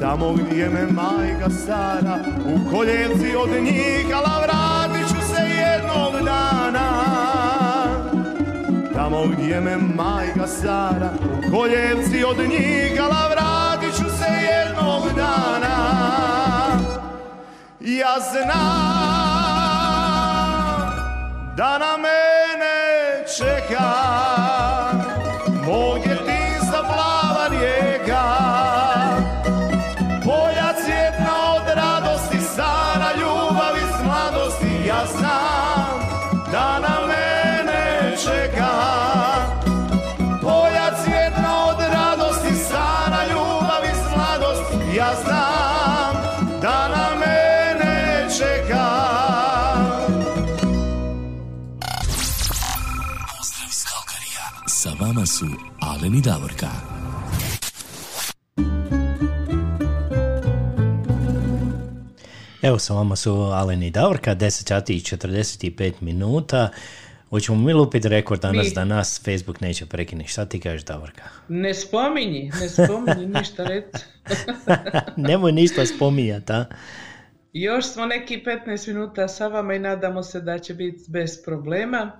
Tamo gdje me majka stara U koljevci od njikala Vratit ću se jednog dana. Tamo gdje me majka stara U koljevci od njikala Vratit ću se jednog dana. Ja znam da na mene čeka vama su Alen i Davorka. Evo sa vama su Alen i Davorka, 10 sati i 45 minuta. Hoćemo mi lupiti rekord danas Mi. da nas Facebook neće prekinuti. Šta ti kažeš Davorka? Ne spominji, ne spominji ništa reći. Nemoj ništa spominjati, a? Još smo neki 15 minuta sa vama i nadamo se da će biti bez problema,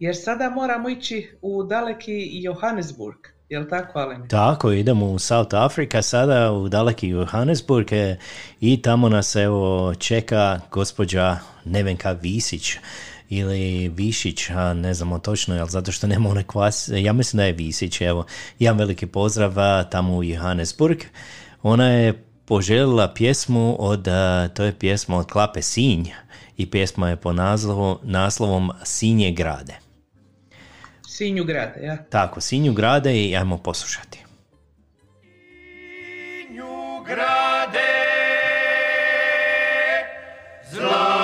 jer sada moramo ići u daleki Johannesburg. Jel tako, Aleni? Tako, idemo u South Africa sada, u daleki Johannesburg e, i tamo nas evo čeka gospođa Nevenka Visić ili Višić, a ne znamo točno, jel zato što nema one kvas, ja mislim da je Visić, evo, jedan veliki pozdrav tamo u Johannesburg. Ona je poželjela pjesmu od, a, to je pjesma od Klape Sinj i pjesma je po naslovu, naslovom Sinje grade. Sinju grade, ja. Tako, Sinju grade i ajmo poslušati. grade Zlati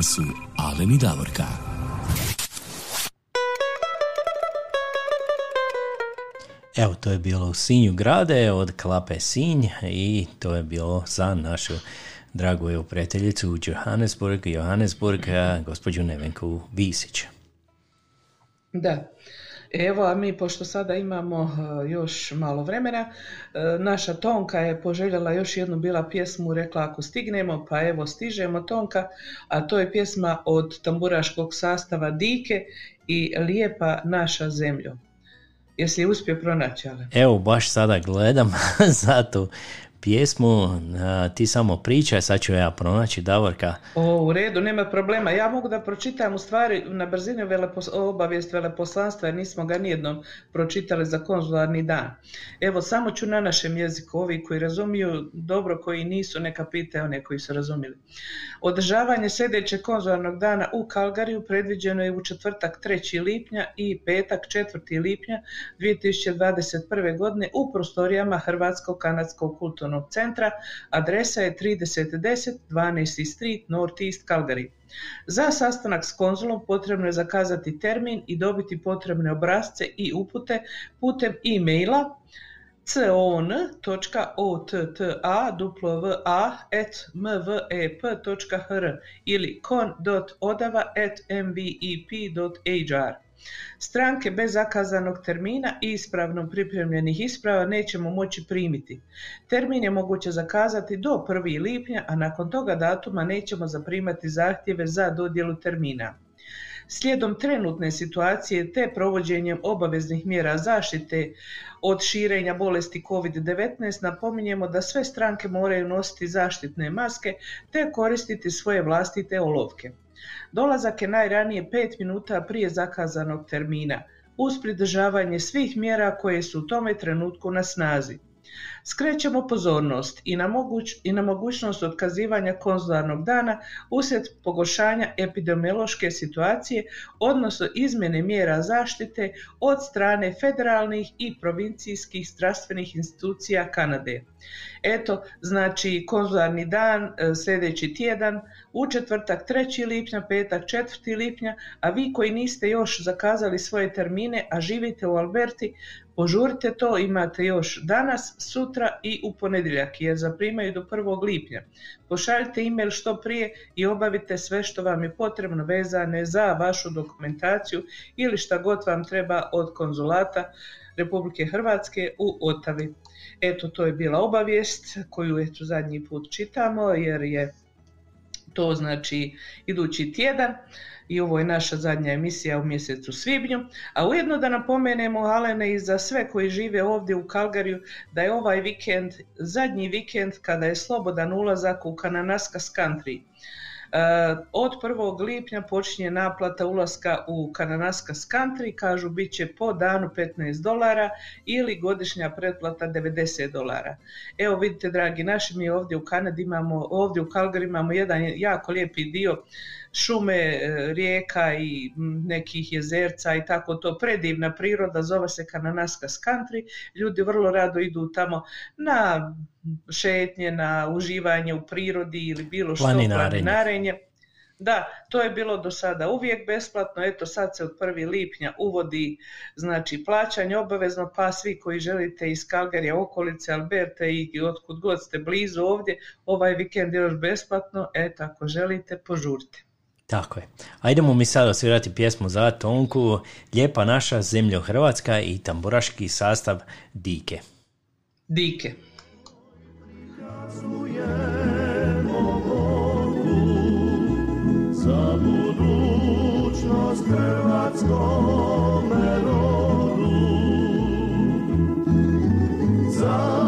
vama su Alen i Davorka. Evo, to je bilo u Sinju grade od Klape Sinj i to je bilo za našu dragu evo prijateljicu u Johannesburg, Johannesburg, gospođu Nevenku Visić. Da. Evo, a mi pošto sada imamo uh, još malo vremena, uh, naša Tonka je poželjela još jednu bila pjesmu, rekla ako stignemo, pa evo stižemo Tonka, a to je pjesma od tamburaškog sastava Dike i Lijepa naša zemljo. Jesi je uspio pronaći, ale? Evo, baš sada gledam za tu pjesmu, ti samo pričaj, sad ću ja pronaći Davorka. O, u redu, nema problema. Ja mogu da pročitam u stvari na brzini velepos, obavijest veleposlanstva jer nismo ga nijednom pročitali za konzularni dan. Evo, samo ću na našem jeziku, ovi koji razumiju dobro, koji nisu, neka pitaju one koji su razumjeli. Održavanje sljedećeg konzularnog dana u Kalgariju predviđeno je u četvrtak 3. lipnja i petak 4. lipnja 2021. godine u prostorijama Hrvatsko-Kanadskog kulturnog centra. Adresa je 3010 12. Street, North East Calgary. Za sastanak s konzulom potrebno je zakazati termin i dobiti potrebne obrazce i upute putem e-maila con.otta.mvep.hr ili con.odava.mvep.hr. Stranke bez zakazanog termina i ispravno pripremljenih isprava nećemo moći primiti. Termin je moguće zakazati do 1. lipnja, a nakon toga datuma nećemo zaprimati zahtjeve za dodjelu termina. Slijedom trenutne situacije te provođenjem obaveznih mjera zaštite od širenja bolesti COVID-19 napominjemo da sve stranke moraju nositi zaštitne maske te koristiti svoje vlastite olovke. Dolazak je najranije 5 minuta prije zakazanog termina, uz pridržavanje svih mjera koje su u tome trenutku na snazi. Skrećemo pozornost i na, moguć, i na mogućnost otkazivanja konzularnog dana uslijed pogoršanja epidemiološke situacije, odnosno izmjene mjera zaštite od strane federalnih i provincijskih zdravstvenih institucija Kanade. Eto, znači konzularni dan e, sljedeći tjedan, u četvrtak 3. lipnja, petak 4. lipnja, a vi koji niste još zakazali svoje termine, a živite u Alberti, požurite to, imate još danas, sutra i u ponedjeljak, jer zaprimaju do 1. lipnja. Pošaljite e-mail što prije i obavite sve što vam je potrebno vezane za vašu dokumentaciju ili šta god vam treba od konzulata Republike Hrvatske u Otavi. Eto, to je bila obavijest koju eto zadnji put čitamo jer je to znači idući tjedan i ovo je naša zadnja emisija u mjesecu svibnju. A ujedno da napomenemo, Alene, i za sve koji žive ovdje u Kalgariju, da je ovaj vikend zadnji vikend kada je slobodan ulazak u Kananaskas country. Eh, od 1. lipnja počinje naplata ulaska u Kananaskas country, kažu bit će po danu 15 dolara ili godišnja pretplata 90 dolara. Evo vidite dragi naši, mi ovdje u Kanadi imamo, ovdje u Calgary imamo jedan jako lijepi dio šume, e, rijeka i nekih jezerca i tako to predivna priroda, zove se Kananaskas country. Ljudi vrlo rado idu tamo na šetnje, na uživanje u prirodi ili bilo što, planinarenje. Da, to je bilo do sada uvijek besplatno, eto sad se od 1. lipnja uvodi znači plaćanje obavezno, pa svi koji želite iz Kalgarija, okolice, Alberte i otkud god ste blizu ovdje, ovaj vikend je još besplatno, eto ako želite požurite. Tako je. Ajdemo mi sad osvirati pjesmu za Tonku, Lijepa naša zemlja Hrvatska i tamburaški sastav Dike. Dike. Za budućnost Hrvatskom rodu Za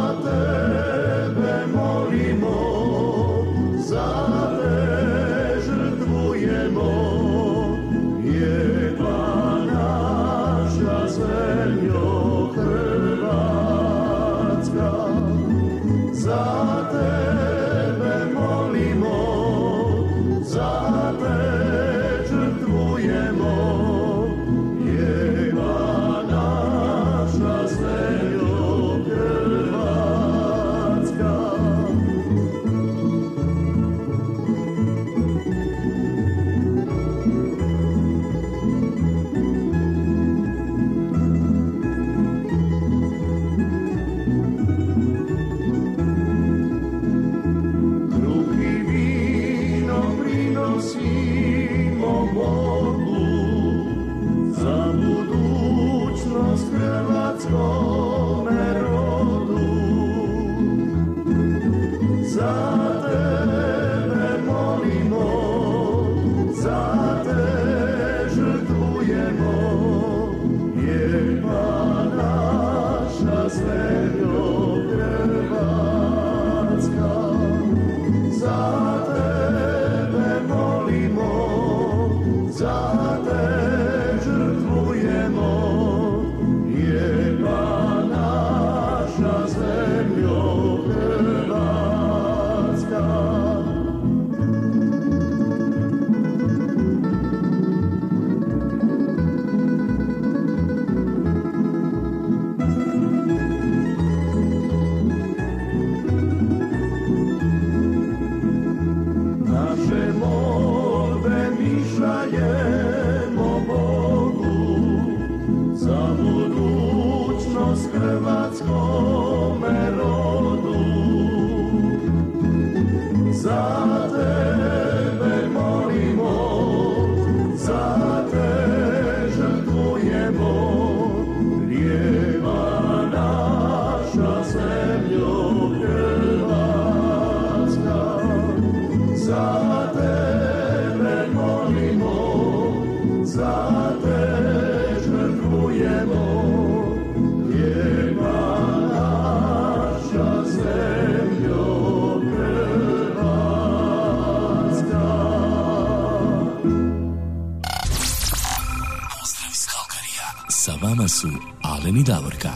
Davorka.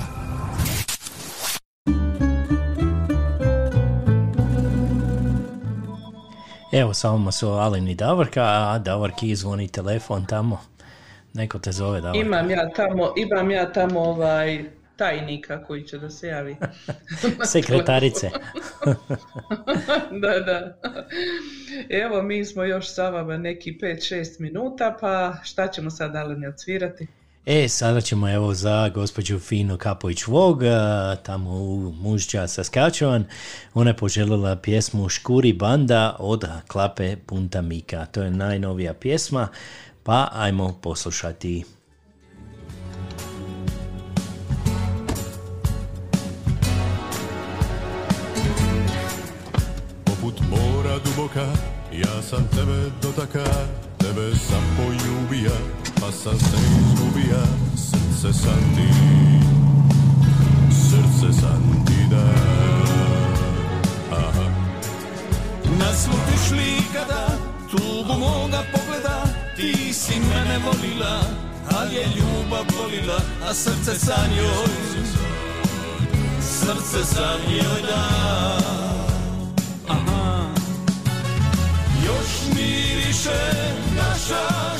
Evo, samo su Alin i Davorka, a Davorki zvoni telefon tamo. Neko te zove Davorka. Imam ja tamo, imam ja tamo ovaj tajnika koji će da se javi. Sekretarice. da, da. Evo, mi smo još sa vama neki 5-6 minuta, pa šta ćemo sad Alin odsvirati? E, sada ćemo evo za gospođu Finu Kapović Vog, a, tamo u Mužđa Saskačevan. Ona je poželjela pjesmu Škuri banda od Klape Punta Mika. To je najnovija pjesma, pa ajmo poslušati. Poput mora duboka, ja sam tebe dotaka, tebe sam poljubija, pa sam se izgubija, srce sam ti, srce sam ti da. Aha. Naslutiš li kada tugu moga pogleda Ti si mene volila, ali je ljubav volila A srce sam joj, srce sam joj da Još miriše naša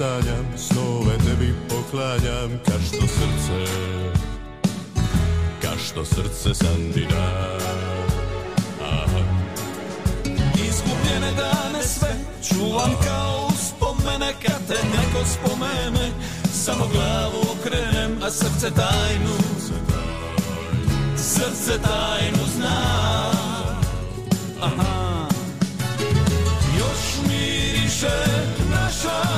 sanjam, snove tebi poklanjam, ka što srce, ka što srce sam ti da. Izgubljene dane sve čuvam kao uspomene Kad te neko spomene Samo glavu okrenem, a srce tajnu Srce tajnu zna Aha. Još miriše naša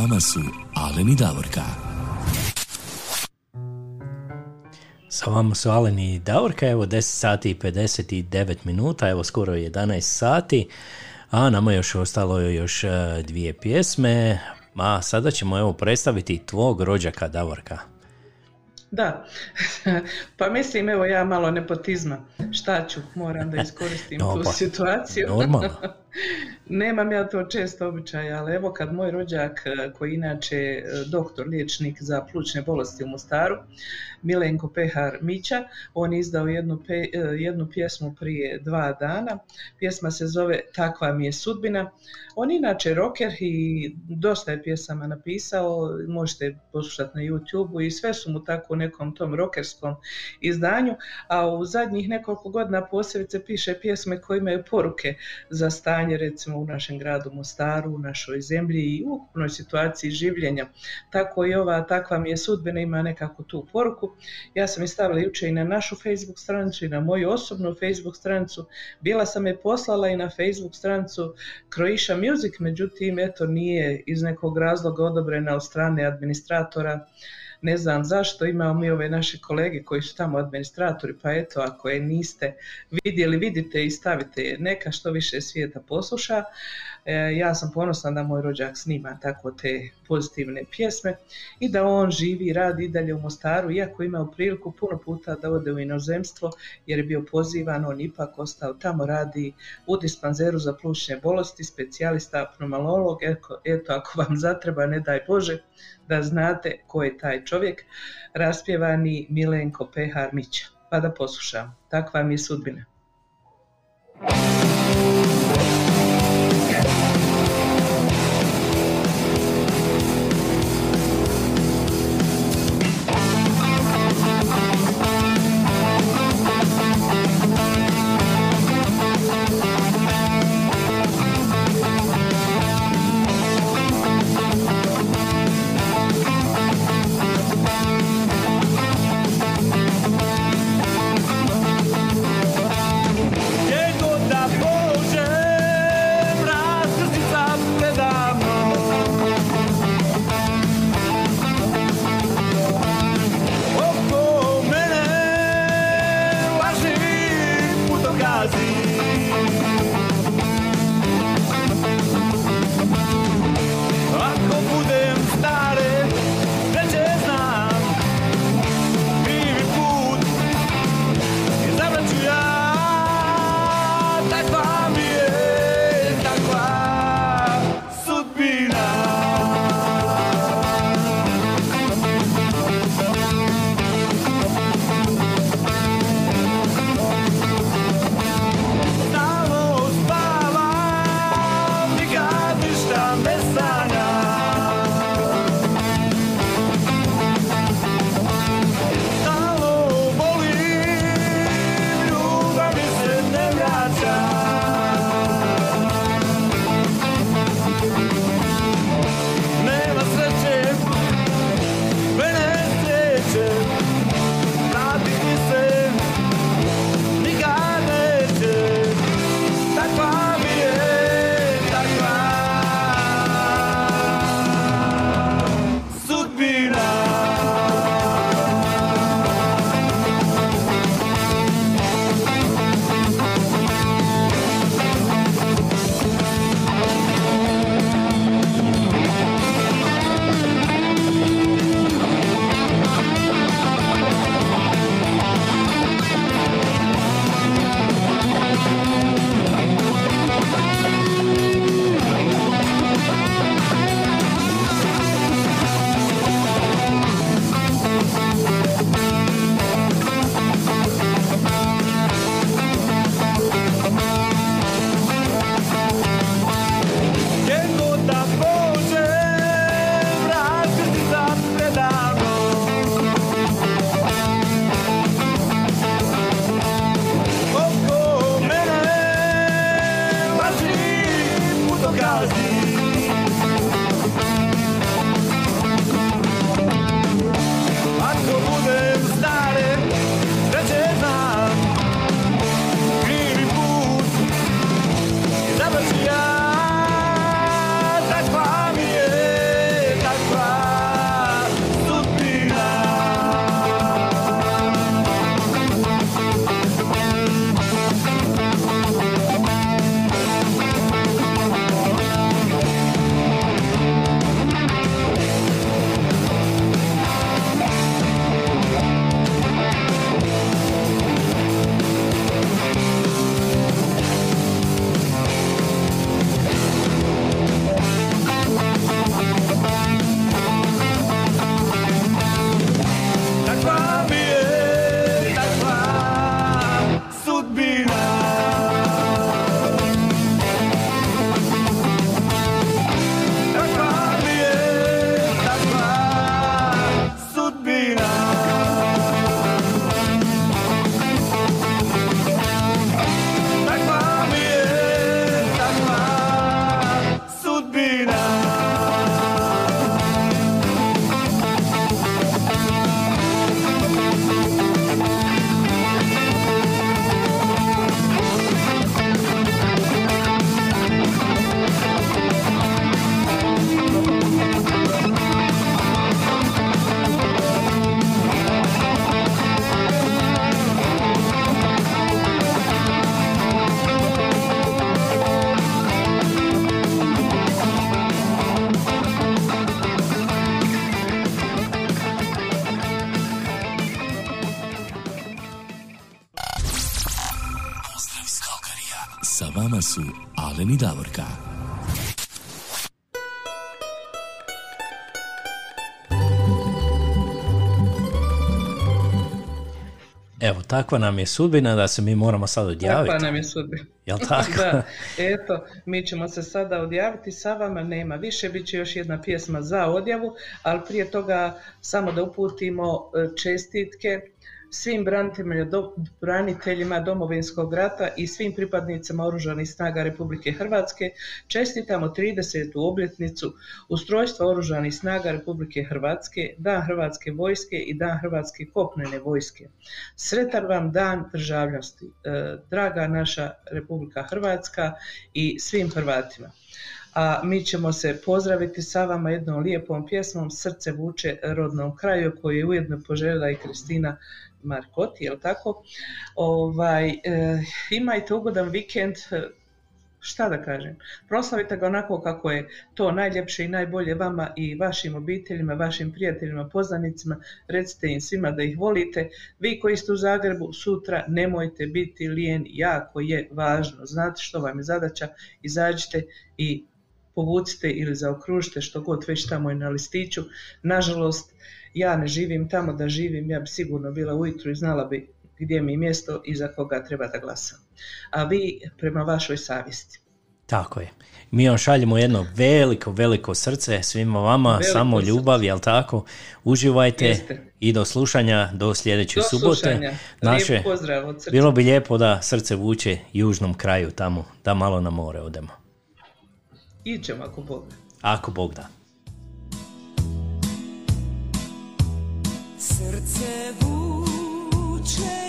vama su Alen i Davorka. Sa vama su Alen i Davorka, evo 10 sati i 59 minuta, evo skoro 11 sati, a nama još ostalo je još e, dvije pjesme, a sada ćemo evo predstaviti tvog rođaka Davorka. Da, pa mislim evo ja malo nepotizma. Šta ću, moram da iskoristim No, tu pa, situaciju. normalno. Nemam ja to često običaja, ali evo kad moj rođak, e, koji inače e, doktor, liječnik za plućne bolesti u Mostaru, Milenko Pehar Mića, on je izdao jednu, pe- e, jednu pjesmu prije dva dana. Pjesma se zove Takva mi je sudbina. On je inače rocker i dosta je pjesama napisao, možete poslušati na YouTube i sve su mu tako u nekom tom rockerskom izdanju, a u zadnjih nekoliko godina posebice piše pjesme koje imaju poruke za stanje recimo u našem gradu Mostaru, u našoj zemlji i u ukupnoj situaciji življenja. Tako i ova takva mi je sudbina ima nekako tu poruku. Ja sam je stavila jučer i na našu Facebook stranicu i na moju osobnu Facebook stranicu. Bila sam je poslala i na Facebook stranicu Croatia Music, međutim eto nije iz nekog razloga odobrena od strane administratora ne znam zašto, imamo mi ove naše kolege koji su tamo administratori, pa eto, ako je niste vidjeli, vidite i stavite neka što više svijeta posluša. E, ja sam ponosna da moj rođak snima tako te pozitivne pjesme i da on živi i radi i dalje u Mostaru, iako imao priliku puno puta da ode u inozemstvo, jer je bio pozivan, on ipak ostao tamo, radi u dispanzeru za plućne bolesti, specijalista pneumolog, eto, ako vam zatreba, ne daj Bože, da znate ko je taj čovjek, raspjevani Milenko Pehar Mića. Pa da poslušam. Takva mi je sudbina. Takva nam je sudbina da se mi moramo sad odjaviti. Takva nam je sudbina. Jel tako? da, eto, mi ćemo se sada odjaviti, sa vama nema više, bit će još jedna pjesma za odjavu, ali prije toga samo da uputimo e, čestitke svim braniteljima, do, braniteljima Domovinskog rata i svim pripadnicima Oružanih snaga Republike Hrvatske čestitamo 30. obljetnicu ustrojstva Oružanih snaga Republike Hrvatske, Dan Hrvatske vojske i Dan Hrvatske kopnene vojske. Sretan vam dan državnosti, e, draga naša Republika Hrvatska i svim Hrvatima a mi ćemo se pozdraviti sa vama jednom lijepom pjesmom Srce vuče rodnom kraju koju je ujedno poželjela i Kristina Markoti, jel tako? Ovaj, e, imajte ugodan vikend, e, šta da kažem, proslavite ga onako kako je to najljepše i najbolje vama i vašim obiteljima, vašim prijateljima, poznanicima, recite im svima da ih volite. Vi koji ste u Zagrebu sutra nemojte biti lijen, jako je važno. Znate što vam je zadaća, izađite i povucite ili zaokružite što god već tamo je na listiću. Nažalost, ja ne živim tamo da živim, ja bi sigurno bila ujutro i znala bi gdje mi je mjesto i za koga treba da glasam. A vi prema vašoj savjesti. Tako je. Mi vam šaljemo jedno veliko, veliko srce svima vama, Veliko samo srce. ljubav, jel tako? Uživajte Jeste. i do slušanja, do sljedeće Do subote. slušanja. Pozdrav od bilo bi lijepo da srce vuče južnom kraju tamo, da malo na more odemo. Iđemo ako Bog. da. Ako Bog da. Srce vuče